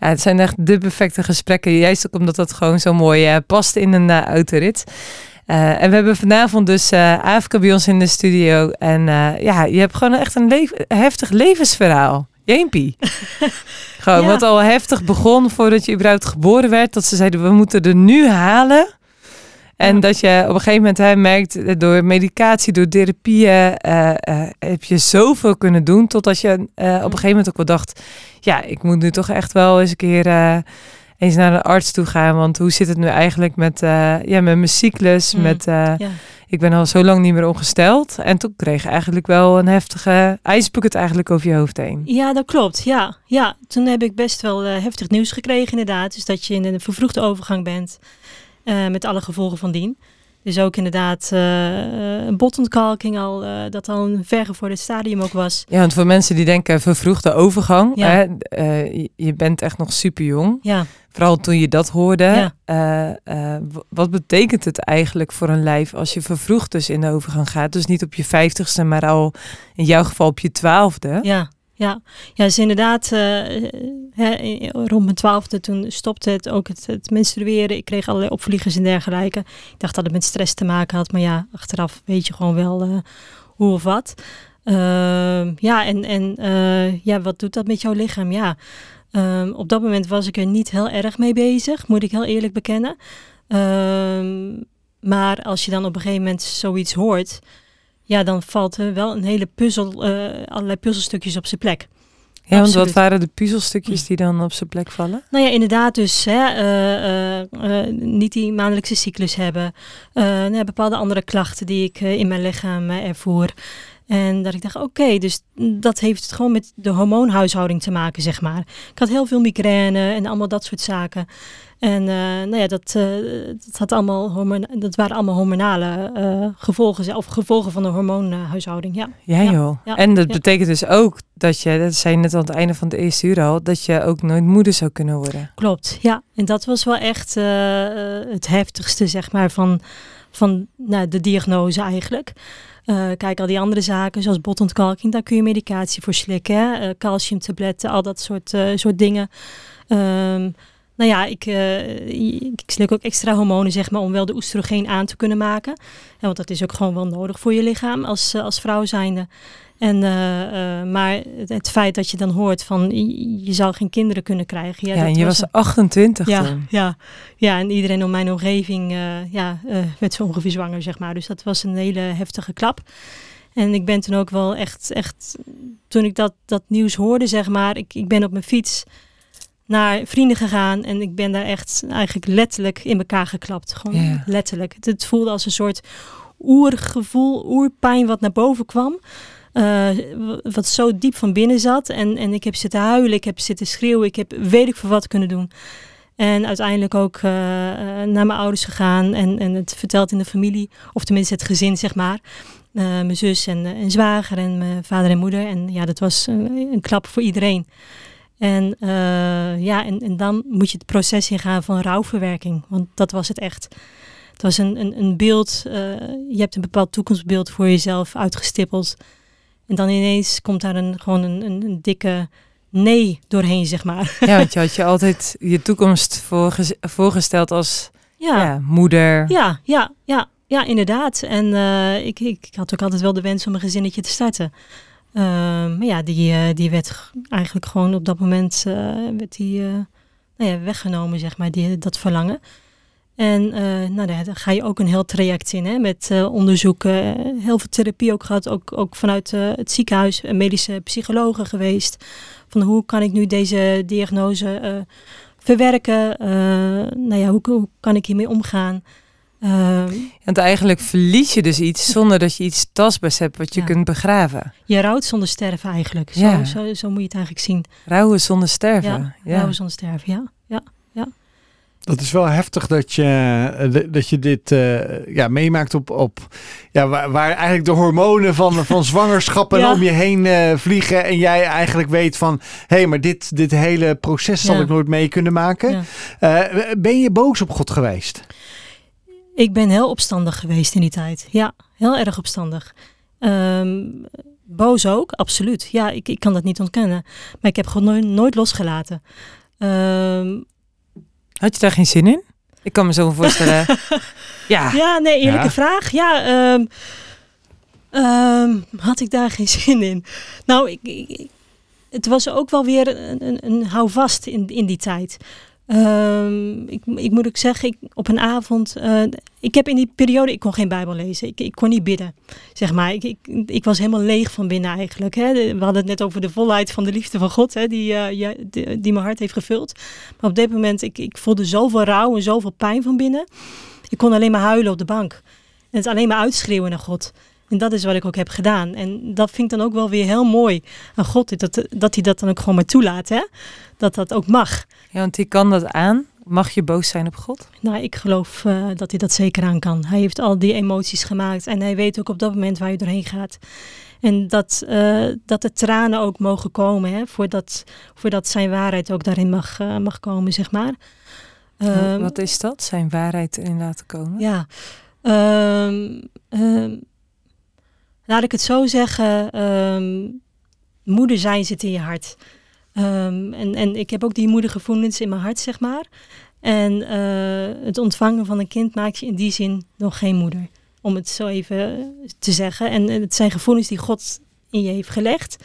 Ja, het zijn echt de perfecte gesprekken. Juist ook omdat dat gewoon zo mooi eh, past in een eh, autorit. En we hebben vanavond dus eh Afke bij ons in de studio. En ja, je hebt gewoon echt een heftig levensverhaal. Jeempie. gewoon Ja. wat al heftig begon voordat je überhaupt geboren werd. Dat ze zeiden, we moeten er nu halen. En Ja. dat je op een gegeven moment hè, merkt, eh, door medicatie, door therapieën, eh, eh, heb je zoveel kunnen doen. Totdat je op een gegeven moment ook wel dacht, ja, ik moet nu toch echt wel eens een keer eens naar een arts toe gaan. Want hoe zit het nu eigenlijk met, ja, met mijn cyclus? Mm. Met, Ja. Ik ben al zo lang niet meer ongesteld. En toen kreeg je eigenlijk wel een heftige ijsbucket eigenlijk over je hoofd heen. Ja, dat klopt. Ja, ja. toen heb ik best wel heftig nieuws gekregen inderdaad. Dus dat je in een vervroegde overgang bent eh, met alle gevolgen van dien. Dus ook inderdaad eh, een botontkalking al, eh, dat al een vergevorderd stadium ook was. Ja, want voor mensen die denken vervroegde overgang. Ja. Hè, eh, je- bent echt nog super jong. Ja, Vooral toen je dat hoorde. Ja. eh, eh, wat betekent het eigenlijk voor een lijf als je vervroegd dus in de overgang gaat? Dus niet op je vijftigste, maar al in jouw geval op je twaalfde. ja, ja. Ja, dus inderdaad, eh, hè, rond mijn twaalfde toen stopte het ook het, het menstrueren. Ik kreeg allerlei opvliegers en dergelijke. Ik dacht dat het met stress te maken had, maar ja, achteraf weet je gewoon wel eh, hoe of wat. Ehm, ja, en, en eh, ja, wat doet dat met jouw lichaam? Ja, ehm, op dat moment was ik er niet heel erg mee bezig, moet ik heel eerlijk bekennen. Ehm, maar als je dan op een gegeven moment zoiets hoort, ja, dan valt er wel een hele puzzel, eh, allerlei puzzelstukjes op zijn plek. Ja, want wat waren de puzzelstukjes die dan op zijn plek vallen? Nou ja, inderdaad dus hè, eh, eh, niet die maandelijkse cyclus hebben. Nou bepaalde andere klachten die ik in mijn lichaam ervoer. En dat ik dacht, oké, dus dat heeft gewoon met de hormoonhuishouding te maken, zeg maar. Ik had heel veel migraine en allemaal dat soort zaken. En eh, nou ja, dat, eh, dat, had allemaal hormon dat waren allemaal hormonale eh, gevolgen, of gevolgen van de hormoonhuishouding, ja. Ja, Ja, joh. ja, en dat ja. betekent dus ook dat je, dat zei je net aan het einde van de eerste uur al, dat je ook nooit moeder zou kunnen worden. Klopt, ja. En dat was wel echt het heftigste, zeg maar, van, van nou, de diagnose eigenlijk. Kijk, al die andere zaken, zoals botontkalking, daar kun je medicatie voor slikken. Hè? Calciumtabletten, al dat soort, soort dingen. Ehm, nou ja, ik, eh, ik slik ook extra hormonen, zeg maar, om wel de oestrogeen aan te kunnen maken. Want dat is ook gewoon wel nodig voor je lichaam als, eh, als vrouw zijnde. En, eh, eh, maar het, feit dat je dan hoort van je, zou geen kinderen kunnen krijgen. Ja, Ja, dat en je was een- 28 ja, toen. ja, ja, en iedereen om mijn omgeving eh, ja, eh, werd zo ongeveer zwanger, zeg maar. Dus dat was een hele heftige klap. En ik ben toen ook wel echt, echt toen ik dat, dat nieuws hoorde, zeg maar, ik, ik ben op mijn fiets naar vrienden gegaan en ik ben daar echt eigenlijk letterlijk in elkaar geklapt. Gewoon Ja. letterlijk. Het, voelde als een soort oergevoel, oerpijn wat naar boven kwam. eh, wat zo diep van binnen zat. En, en ik heb zitten huilen, ik heb zitten schreeuwen, ik heb weet ik voor wat kunnen doen. En uiteindelijk ook eh, eh, naar mijn ouders gegaan en, en het verteld in de familie, of tenminste het gezin, zeg maar. Mijn zus en, en zwager en mijn vader en moeder. En ja, dat was een, een klap voor iedereen. En eh, ja, en, en dan moet je het proces ingaan van rouwverwerking. Want dat was het echt. Het was een, een, een beeld, eh, je hebt een bepaald toekomstbeeld voor jezelf uitgestippeld. En dan ineens komt daar een, gewoon een, een, een dikke nee doorheen, zeg maar. Ja, want je had je altijd je toekomst voorge- voorgesteld als ja. Ja, moeder. ja, ja, ja, ja, inderdaad. En eh, ik, ik had ook altijd wel de wens om een gezinnetje te starten. Ehm, maar ja, die, eh, die werd eigenlijk gewoon op dat moment eh, werd die, eh, nou ja, weggenomen, zeg maar, die, dat verlangen. En nou, daar, ga je ook een heel traject in, hè, met eh, onderzoeken. heel veel therapie ook gehad, ook, ook vanuit het ziekenhuis, een medische psychologen geweest. Van hoe kan ik nu deze diagnose verwerken? Nou ja, hoe kan ik hiermee omgaan? Ehm, Want eigenlijk verlies je dus iets zonder dat je iets tastbaars hebt wat je Ja. kunt begraven. je rouwt zonder sterven eigenlijk. Zo, Ja. zo, zo moet je het eigenlijk zien. Rouwen zonder sterven. Ja, Ja, rouwen zonder sterven, ja. ja. Dat is wel heftig dat je, eh, dat je dit eh, ja, meemaakt op, op ja, waar, waar eigenlijk de hormonen van, van zwangerschappen Ja. om je heen eh, vliegen. En jij eigenlijk weet van, hé, hey, maar dit, dit hele proces zal Ja. ik nooit mee kunnen maken. Ja. Eh, ben je boos op God geweest? Ik ben heel opstandig geweest in die tijd. Ja, heel erg opstandig. Ehm, boos ook, absoluut. Ja, ik, ik kan dat niet ontkennen. Maar ik heb gewoon nooit, nooit losgelaten. Ehm, Had je daar geen zin in? Ik kan me zo voorstellen. ja. ja, nee, eerlijke Ja. vraag. Ja, ehm, ehm, had ik daar geen zin in? Nou, ik, ik- het was ook wel weer een, een, een houvast in, in die tijd. Ehm, ik, ik moet ook zeggen, ik, op een avond. eh, ik heb in die periode. Ik kon geen Bijbel lezen. Ik, ik kon niet bidden. Zeg maar. Ik, was helemaal leeg van binnen eigenlijk. Hè. We hadden het net over de volheid van de liefde van God. Hè, die, eh, die mijn hart heeft gevuld. Maar op dit moment. Ik, ik voelde zoveel rouw en zoveel pijn van binnen. Ik kon alleen maar huilen op de bank. En het alleen maar uitschreeuwen naar God. En dat is wat ik ook heb gedaan. En dat vind ik dan ook wel weer heel mooi aan God. Dat, dat hij dat dan ook gewoon maar toelaat. Hè? Dat dat ook mag. Ja, want die kan dat aan. Mag je boos zijn op God? Nou, ik geloof eh, dat hij dat zeker aan kan. Hij heeft al die emoties gemaakt en hij weet ook op dat moment waar je doorheen gaat. En dat, eh, dat de tranen ook mogen komen, hè, voordat, voordat zijn waarheid ook daarin mag, eh, mag komen, zeg maar. Ehm, Wat is dat? Zijn waarheid erin laten komen? ja. Ehm, laat ik het zo zeggen. ehm, moeder zijn zit in je hart. Ehm, en, en ik heb ook die moedergevoelens in mijn hart, zeg maar. En eh, het ontvangen van een kind maakt je in die zin nog geen moeder. Om het zo even te zeggen. En het zijn gevoelens die God in je heeft gelegd.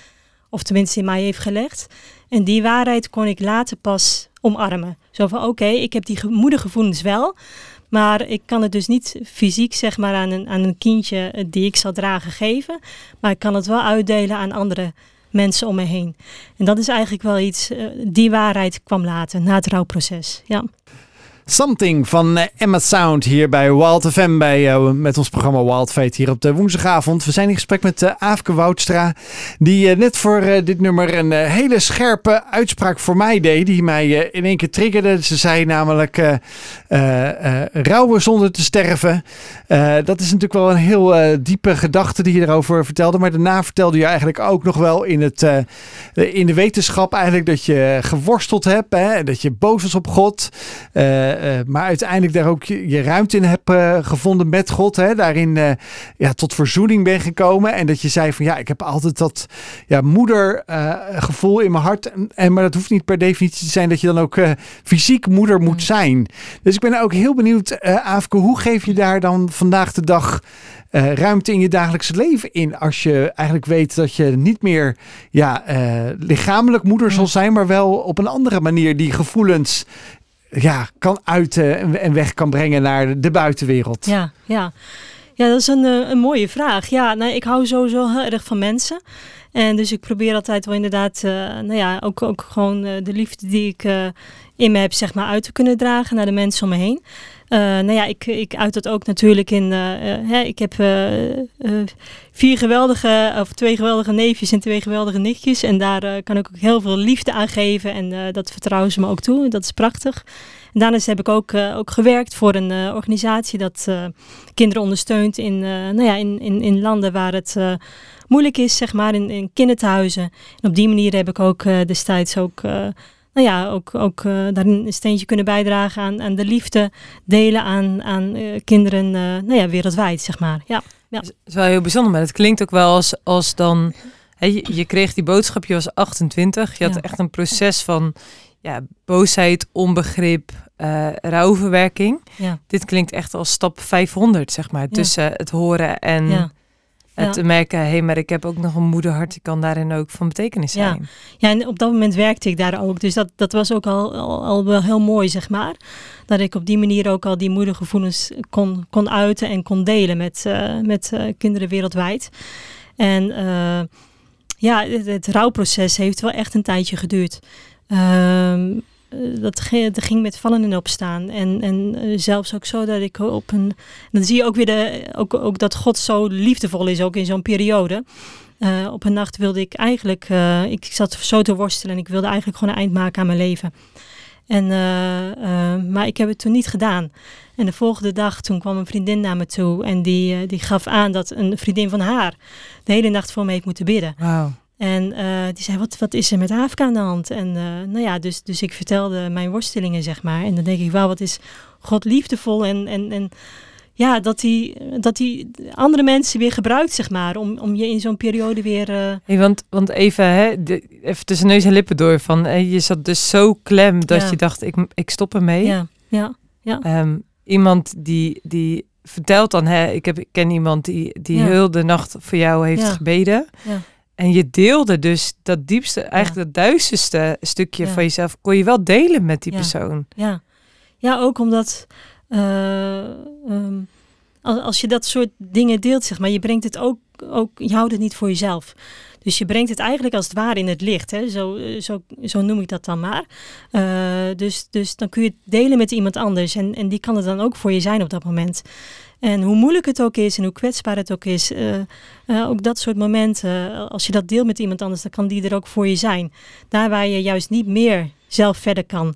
Of tenminste in mij heeft gelegd. En die waarheid kon ik later pas omarmen. Zo van, oké, ik heb die ge- moedergevoelens wel. Maar ik kan het dus niet fysiek zeg maar aan een, aan een kindje eh, die ik zal dragen geven. Maar ik kan het wel uitdelen aan andere mensen om me heen. En dat is eigenlijk wel iets, eh, die waarheid kwam later, na het rouwproces. Ja. Something van eh, Emma Sound hier bij Wild FM bij, eh, met ons programma Wild Fate hier op de woensdagavond. We zijn in gesprek met uh, Aafke Woudstra, die net voor dit nummer een hele scherpe uitspraak voor mij deed, die mij in één keer triggerde. Ze zei namelijk rouwen zonder te sterven. Dat is natuurlijk wel een heel diepe gedachte die je erover vertelde, maar daarna vertelde je eigenlijk ook nog wel in, het, in de wetenschap eigenlijk dat je geworsteld hebt, hè, dat je boos was op God. Eh, eh, maar uiteindelijk daar ook je, je ruimte in hebt eh, gevonden met God. Hè? Daarin ja, tot verzoening ben gekomen. En dat je zei van ja, ik heb altijd dat ja, moedergevoel in mijn hart. En, en, maar dat hoeft niet per definitie te zijn dat je dan ook fysiek moeder moet zijn. Dus ik ben ook heel benieuwd, eh Aafke, hoe geef je daar dan vandaag de dag ruimte in je dagelijkse leven in? Als je eigenlijk weet dat je niet meer ja, lichamelijk moeder zal zijn, maar wel op een andere manier die gevoelens ja, kan uiten en- weg kan brengen naar de buitenwereld. Ja, ja. Ja dat is een, eh, een mooie vraag. Ja, nou, ik hou sowieso heel erg van mensen. En dus ik probeer altijd wel inderdaad, eh, nou ja, ook, ook gewoon eh, de liefde die ik in me heb, zeg maar, uit te kunnen dragen naar de mensen om me heen. Nou ja, ik, ik uit dat ook natuurlijk in. hè, ik heb vier geweldige, of twee geweldige neefjes en twee geweldige nichtjes. En daar kan ik ook heel veel liefde aan geven. En dat vertrouwen ze me ook toe. Dat is prachtig. En daarnaast heb ik ook, eh, ook gewerkt voor een eh, organisatie dat eh, kinderen ondersteunt in, nou ja, in, in, in landen waar het moeilijk is, zeg maar, in, in kinderthuizen. En op die manier heb ik ook destijds ook, nou ja, ook, ook daarin een steentje kunnen bijdragen aan, aan de liefde delen aan, aan kinderen, nou ja, wereldwijd, zeg maar. Ja, Dat is wel heel bijzonder, maar het klinkt ook wel als, als dan... Je, je kreeg die boodschap, je was 28. Je had Ja. echt een proces van ja, boosheid, onbegrip, eh rouwverwerking. ja, Dit klinkt echt als stap 500, zeg maar. Tussen het horen en ja. het merken... hé, hey, maar ik heb ook nog een moederhart, die kan daarin ook van betekenis zijn. Ja, en op dat moment werkte ik daar ook. Dus dat, dat was ook al, al, al wel heel mooi, zeg maar. Dat ik op die manier ook al die moedergevoelens kon, kon uiten en kon delen met, eh, met eh, kinderen wereldwijd. En ja, het, het rouwproces heeft wel echt een tijdje geduurd. Ehm, eh, dat ging, met vallen en opstaan. En, en eh, zelfs ook zo dat ik op een. Dan zie je ook weer de, ook, ook dat God zo liefdevol is, ook in zo'n periode. Eh, op een nacht wilde ik eigenlijk, ik zat zo te worstelen en ik wilde eigenlijk gewoon een eind maken aan mijn leven. En, maar ik heb het toen niet gedaan. En de volgende dag toen kwam een vriendin naar me toe en die, die gaf aan dat een vriendin van haar de hele nacht voor me heeft moeten bidden. En eh, die zei, wat, wat is er met Afrika aan de hand? En eh, nou ja, dus, dus ik vertelde mijn worstelingen, zeg maar. En dan denk ik, wauw, wat is God liefdevol en, en, en ja, dat hij, dat hij andere mensen weer gebruikt, zeg maar, om, om je in zo'n periode weer... eh, Hey, want, want even, hè, de- even tussen neus en lippen door. Van, je zat dus zo klem dat Ja. je dacht, ik, ik stop ermee. ja, ja, Ehm, iemand die, die vertelt dan, hè, ik, heb, ik ken iemand die, die Ja. heel de nacht voor jou heeft Ja. gebeden. Ja. En je deelde dus dat diepste, eigenlijk dat duisterste stukje van jezelf, kon je wel delen met die persoon. Ja, ja ook omdat eh, ehm, als, als je dat soort dingen deelt, zeg maar, je brengt het ook, ook, je houdt het niet voor jezelf. Dus je brengt het eigenlijk als het ware in het licht. Hè? Zo, eh, zo, zo noem ik dat dan maar. Eh, dus, dus dan kun je het delen met iemand anders. En, en die kan het dan ook voor je zijn op dat moment. En hoe moeilijk het ook is en hoe kwetsbaar het ook is, eh, eh, ook dat soort momenten, eh, als je dat deelt met iemand anders, dan kan die er ook voor je zijn. Daar waar je juist niet meer zelf verder kan,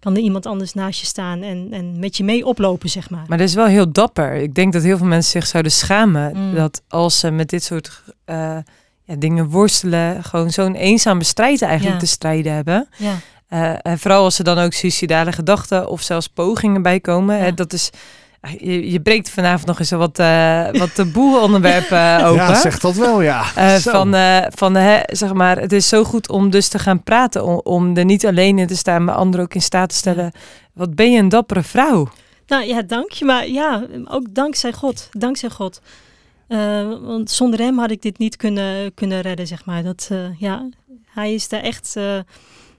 kan er iemand anders naast je staan en, en met je mee oplopen, zeg maar. Maar dat is wel heel dapper. Ik denk dat heel veel mensen zich zouden schamen Mm. dat als ze met dit soort ja, dingen worstelen, gewoon zo'n eenzame strijd eigenlijk Ja. te strijden hebben. Ja, en vooral als er dan ook suicidale gedachten of zelfs pogingen bij komen. Hè, dat is, je, je breekt vanavond nog eens wat, eh wat taboe onderwerpen open. Ja, zeg dat wel, ja. Eh, van, eh, van hè, zeg maar, het is zo goed om dus te gaan praten, om, om er niet alleen in te staan, maar anderen ook in staat te stellen. Wat ben je een dappere vrouw? nou ja, dank je. Maar ja, ook dankzij God. Dankzij God. Eh, want zonder hem had ik dit niet kunnen, kunnen redden, zeg maar. Dat, eh, ja, hij is daar echt eh,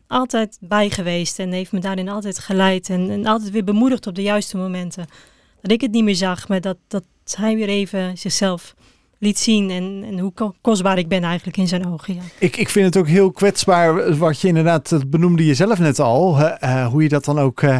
altijd bij geweest en heeft me daarin altijd geleid. En, en altijd weer bemoedigd op de juiste momenten. Dat ik het niet meer zag, maar dat, dat hij weer even zichzelf liet zien. En, en hoe ko- kostbaar ik ben eigenlijk in zijn ogen. Ja. Ik, ik vind het ook heel kwetsbaar wat je inderdaad, benoemde je zelf net al, eh, hoe je dat dan ook eh,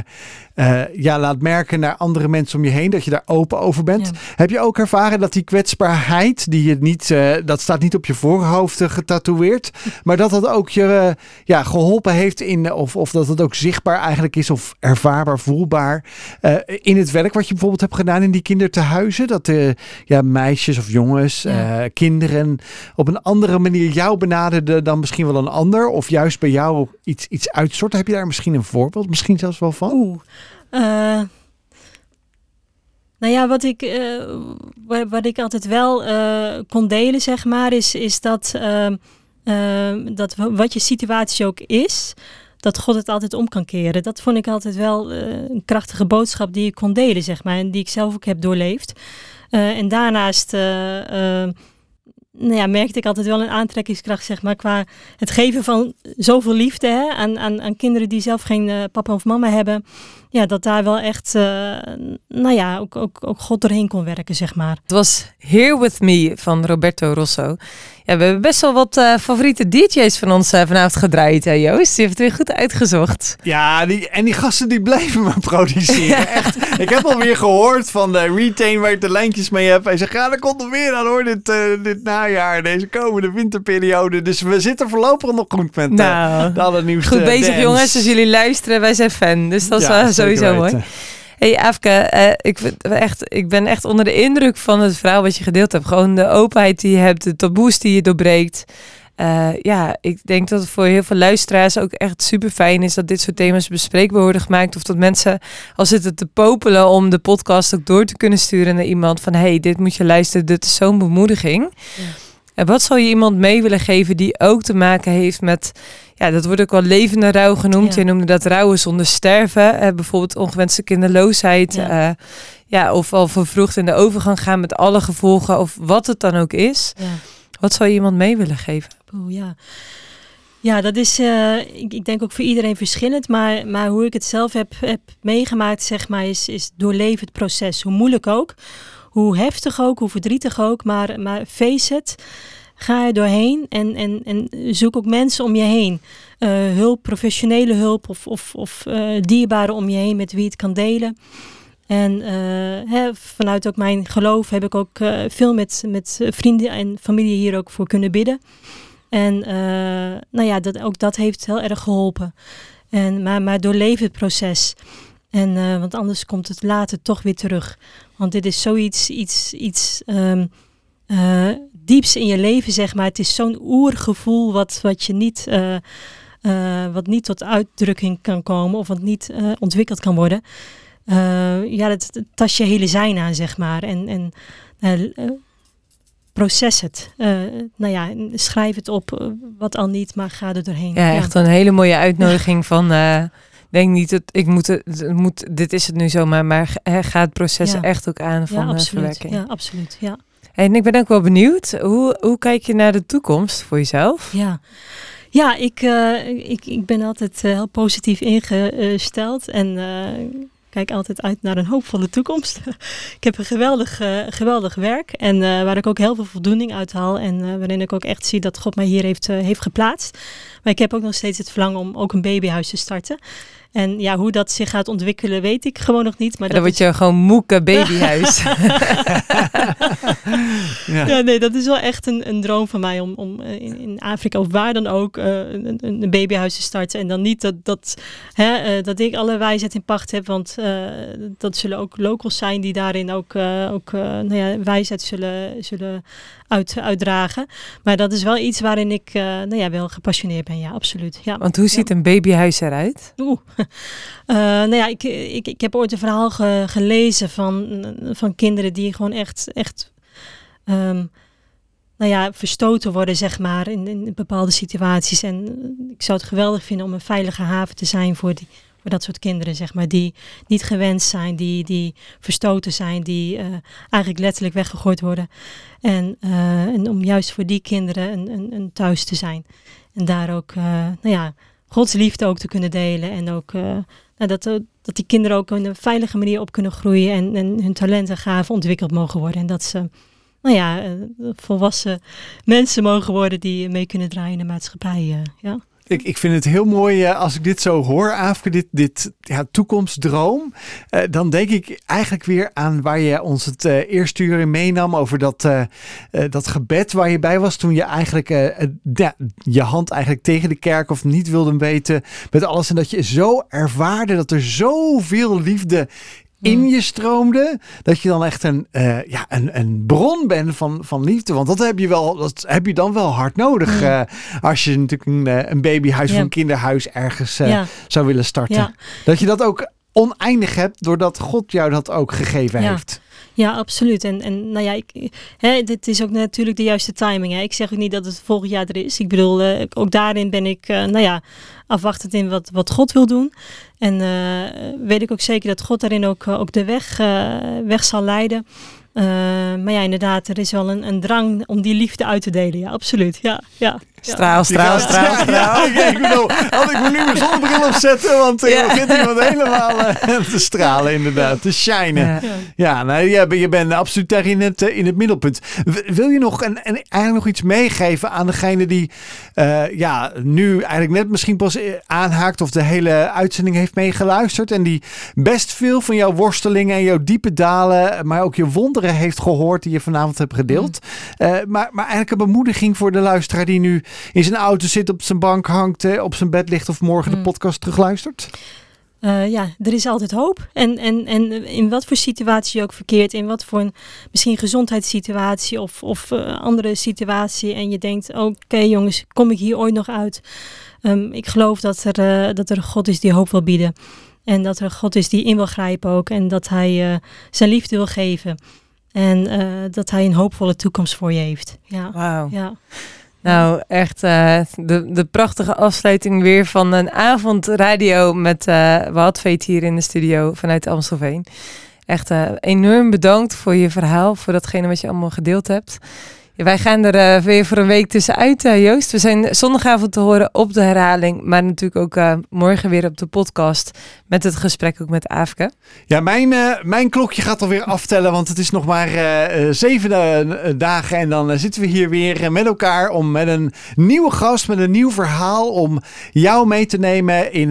eh, ja, laat merken naar andere mensen om je heen, dat je daar open over bent. Ja. Heb je ook ervaren dat die kwetsbaarheid, die je niet, eh, dat staat niet op je voorhoofd eh, getatoeëerd, maar dat dat ook je ja, geholpen heeft in, of, of dat het ook zichtbaar eigenlijk is of ervaarbaar, voelbaar in het werk wat je bijvoorbeeld hebt gedaan in die kindertehuizen, dat ja, meisjes of jongens, Ja. kinderen op een andere manier jou benaderden dan misschien wel een ander, of juist bij jou iets, iets uitsorten. Heb je daar misschien een voorbeeld, misschien zelfs wel van? Oeh. Eh, nou ja, wat ik, eh, wat, ik altijd wel eh, kon delen, zeg maar, is, is dat, ehm, ehm, dat wat je situatie ook is, dat God het altijd om kan keren. Dat vond ik altijd wel een krachtige boodschap die ik kon delen, zeg maar, en die ik zelf ook heb doorleefd. En daarnaast eh, eh, nou ja, merkte ik altijd wel een aantrekkingskracht, zeg maar, qua het geven van zoveel liefde hè, aan, aan, aan kinderen die zelf geen papa of mama hebben. Ja, dat daar wel echt, eh, nou ja, ook, ook, ook God doorheen kon werken, zeg maar. Het was Here With Me van Roberto Rosso. Ja, we hebben best wel wat eh, favoriete DJ's van ons eh, vanavond gedraaid, hè, Joost. Je hebt het weer goed uitgezocht. Ja, die, en die gasten die blijven maar produceren. Echt. Ik heb alweer gehoord van de Retain waar ik de lijntjes mee heb. Hij zegt, ja, er komt nog meer aan hoor, dit, eh, dit najaar, deze komende winterperiode. Dus we zitten voorlopig nog goed met Nou, de allernieuwste goed bezig dance. jongens. Als jullie luisteren, wij zijn fan. Dus dat is Ja, sowieso mooi. Hey Afke, eh, ik, vind echt, ik ben echt onder de indruk van het verhaal wat je gedeeld hebt. Gewoon de openheid die je hebt, de taboes die je doorbreekt. Eh, ja, ik denk dat het voor heel veel luisteraars ook echt super fijn is dat dit soort thema's bespreekbaar worden gemaakt. Of dat mensen al zitten te popelen om de podcast ook door te kunnen sturen naar iemand van hey, dit moet je luisteren, dit is zo'n bemoediging. En wat zou je iemand mee willen geven die ook te maken heeft met, ja, dat wordt ook wel levende rouw genoemd. Je noemde dat rouwen zonder sterven. Eh, bijvoorbeeld ongewenste kinderloosheid. Ja. Ja. ja, of al vervroegd in de overgang gaan met alle gevolgen. Of wat het dan ook is. Ja. Wat zou je iemand mee willen geven? Oeh, ja. Ja, dat is, eh, ik, ik denk ook voor iedereen verschillend. Maar, maar hoe ik het zelf heb, heb meegemaakt, zeg maar, is, is doorleef het proces. Hoe moeilijk ook, hoe heftig ook, hoe verdrietig ook. Maar, maar face het, ga er doorheen en, en, en zoek ook mensen om je heen. Eh, hulp, professionele hulp of, of, of eh, dierbaren om je heen met wie het kan delen. En eh, hè, vanuit ook mijn geloof heb ik ook veel met, met vrienden en familie hier ook voor kunnen bidden. En nou ja, dat, ook dat heeft heel erg geholpen. En, maar, maar doorleef het proces. En, want anders komt het later toch weer terug. Want dit is zoiets iets, iets ehm, eh, dieps in je leven, zeg maar. Het is zo'n oergevoel wat, wat je niet, eh, eh, wat niet tot uitdrukking kan komen of wat niet eh, ontwikkeld kan worden. Ja, dat, dat tast je hele zijn aan, zeg maar. En, en proces het. Nou ja, schrijf het op, wat al niet, maar ga er doorheen. Ja, echt een hele mooie uitnodiging van... denk niet dat ik moet, het, moet, dit is het nu zomaar, maar ga- hè, ga het proces Ja. echt ook aan Ja, van de absoluut. verwerking. Ja, absoluut. Ja. En ik ben ook wel benieuwd, hoe, hoe kijk je naar de toekomst voor jezelf? Ja, ja ik, uh, ik, ik ben altijd uh, heel positief ingesteld en uh, kijk altijd uit naar een hoopvolle toekomst. ik heb een geweldig, geweldig werk en waar ik ook heel veel voldoening uit haal en waarin ik ook echt zie dat God mij hier heeft, heeft geplaatst. Maar ik heb ook nog steeds het verlangen om ook een babyhuis te starten. En ja, hoe dat zich gaat ontwikkelen, weet ik gewoon nog niet. Maar dan word je gewoon moeke babyhuis. ja. ja. nee, dat is wel echt een, een droom van mij om, om eh, in, in Afrika of waar dan ook uh, een, een, babyhuis te starten. En dan niet dat, dat, hè, uh, dat ik alle wijsheid in pacht heb, want uh, dat zullen ook locals zijn die daarin ook, ook nou ja, wijsheid zullen, zullen uit, uitdragen. Maar dat is wel iets waarin ik nou ja, wel gepassioneerd ben, ja, absoluut. Ja. Want hoe ziet een babyhuis eruit? Oeh. Uh, nou ja, ik, ik, ik heb ooit een verhaal ge, gelezen van, van kinderen die gewoon echt, echt um, nou ja, verstoten worden, zeg maar, in, in bepaalde situaties. En ik zou het geweldig vinden om een veilige haven te zijn voor, die, dat soort kinderen, zeg maar, die niet gewenst zijn, die, die verstoten zijn, die uh, eigenlijk letterlijk weggegooid worden. En, uh, en om juist voor die kinderen een, een, een thuis te zijn. En daar ook, nou ja, Gods liefde ook te kunnen delen. En ook nou, dat, dat die kinderen ook op een veilige manier op kunnen groeien en, hun talenten gaven ontwikkeld mogen worden. En dat ze nou ja, volwassen mensen mogen worden die mee kunnen draaien in de maatschappij. Ja. Ik, ik vind het heel mooi uh, als ik dit zo hoor, Afke, dit, dit ja, toekomstdroom. Uh, dan denk ik eigenlijk weer aan waar je ons het uh, eerste uur in meenam over dat, dat gebed waar je bij was toen je eigenlijk je hand eigenlijk tegen de kerk of niet wilde weten met alles. En dat je zo ervaarde dat er zoveel liefde in je stroomde, dat je dan echt een, uh, ja, een, een bron bent van, van liefde. Want dat heb je, wel, dat heb je dan wel hard nodig. Uh, als je natuurlijk een, eh, een babyhuis of een kinderhuis ergens uh, ja. zou willen starten. Dat je dat ook oneindig hebt, doordat God jou dat ook gegeven heeft. Ja, absoluut. En, en nou ja, ik, hè, dit is ook natuurlijk de juiste timing. Hè. Ik zeg ook niet dat het volgend jaar er is. Ik bedoel, uh, ook daarin ben ik, uh, nou ja, afwachtend in wat, wat God wil doen. En uh, weet ik ook zeker dat God daarin ook, ook de weg, weg zal leiden. Maar ja, inderdaad, er is wel een, een drang om die liefde uit te delen. Ja, absoluut. Ja, ja. Straal, straal, straal, straal. Ja, ik bedoel, had ik me nu mijn zonnebril opzetten, want uh, ja. begint iemand helemaal uh, te stralen inderdaad, te shinen. Ja, ja nou, je, je bent absoluut daar in het, in het middelpunt. Wil je nog, en, en eigenlijk nog iets meegeven aan degene die uh, ja, nu eigenlijk net misschien pas aanhaakt of de hele uitzending heeft meegeluisterd en die best veel van jouw worstelingen en jouw diepe dalen, maar ook je wonderen heeft gehoord die je vanavond hebt gedeeld. Mm. maar, maar eigenlijk een bemoediging voor de luisteraar die nu in zijn auto zit, op zijn bank hangt, op zijn bed ligt of morgen de mm. podcast terugluistert? Uh, ja, er is altijd hoop. En, en, en in wat voor situatie je ook verkeert, in wat voor een misschien gezondheidssituatie of, of uh, andere situatie. En je denkt, oké jongens, kom ik hier ooit nog uit? Um, ik geloof dat er, uh, dat er een God is die hoop wil bieden. En dat er een God is die in wil grijpen ook. En dat hij zijn liefde wil geven. En dat hij een hoopvolle toekomst voor je heeft. Ja. Wauw. Ja. Nou, echt uh, de, de prachtige afsluiting weer van een avondradio met uh, Wadveet hier in de studio vanuit Amstelveen. Echt uh, enorm bedankt voor je verhaal, voor datgene wat je allemaal gedeeld hebt. Wij gaan er uh, weer voor een week tussenuit, uh, Joost. We zijn zondagavond te horen op de herhaling, maar natuurlijk ook uh, morgen weer op de podcast met het gesprek ook met Aafke. Ja, mijn, mijn klokje gaat alweer aftellen, want het is nog maar zeven dagen en dan zitten we hier weer met elkaar om met een nieuwe gast, met een nieuw verhaal, om jou mee te nemen in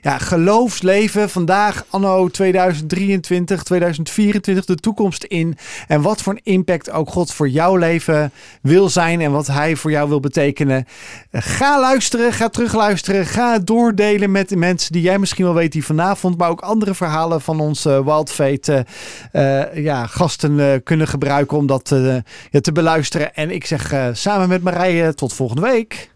ja, geloofsleven. Vandaag, anno 2023, 2024, de toekomst in en wat voor een impact ook God voor jouw leven wil zijn en wat hij voor jou wil betekenen. Ga luisteren, ga terugluisteren, ga doordelen met de mensen die jij misschien wel weet die vanavond, maar ook andere verhalen van onze uh, Wild Fate uh, ja, gasten kunnen gebruiken om dat te beluisteren. En ik zeg samen met Marije tot volgende week.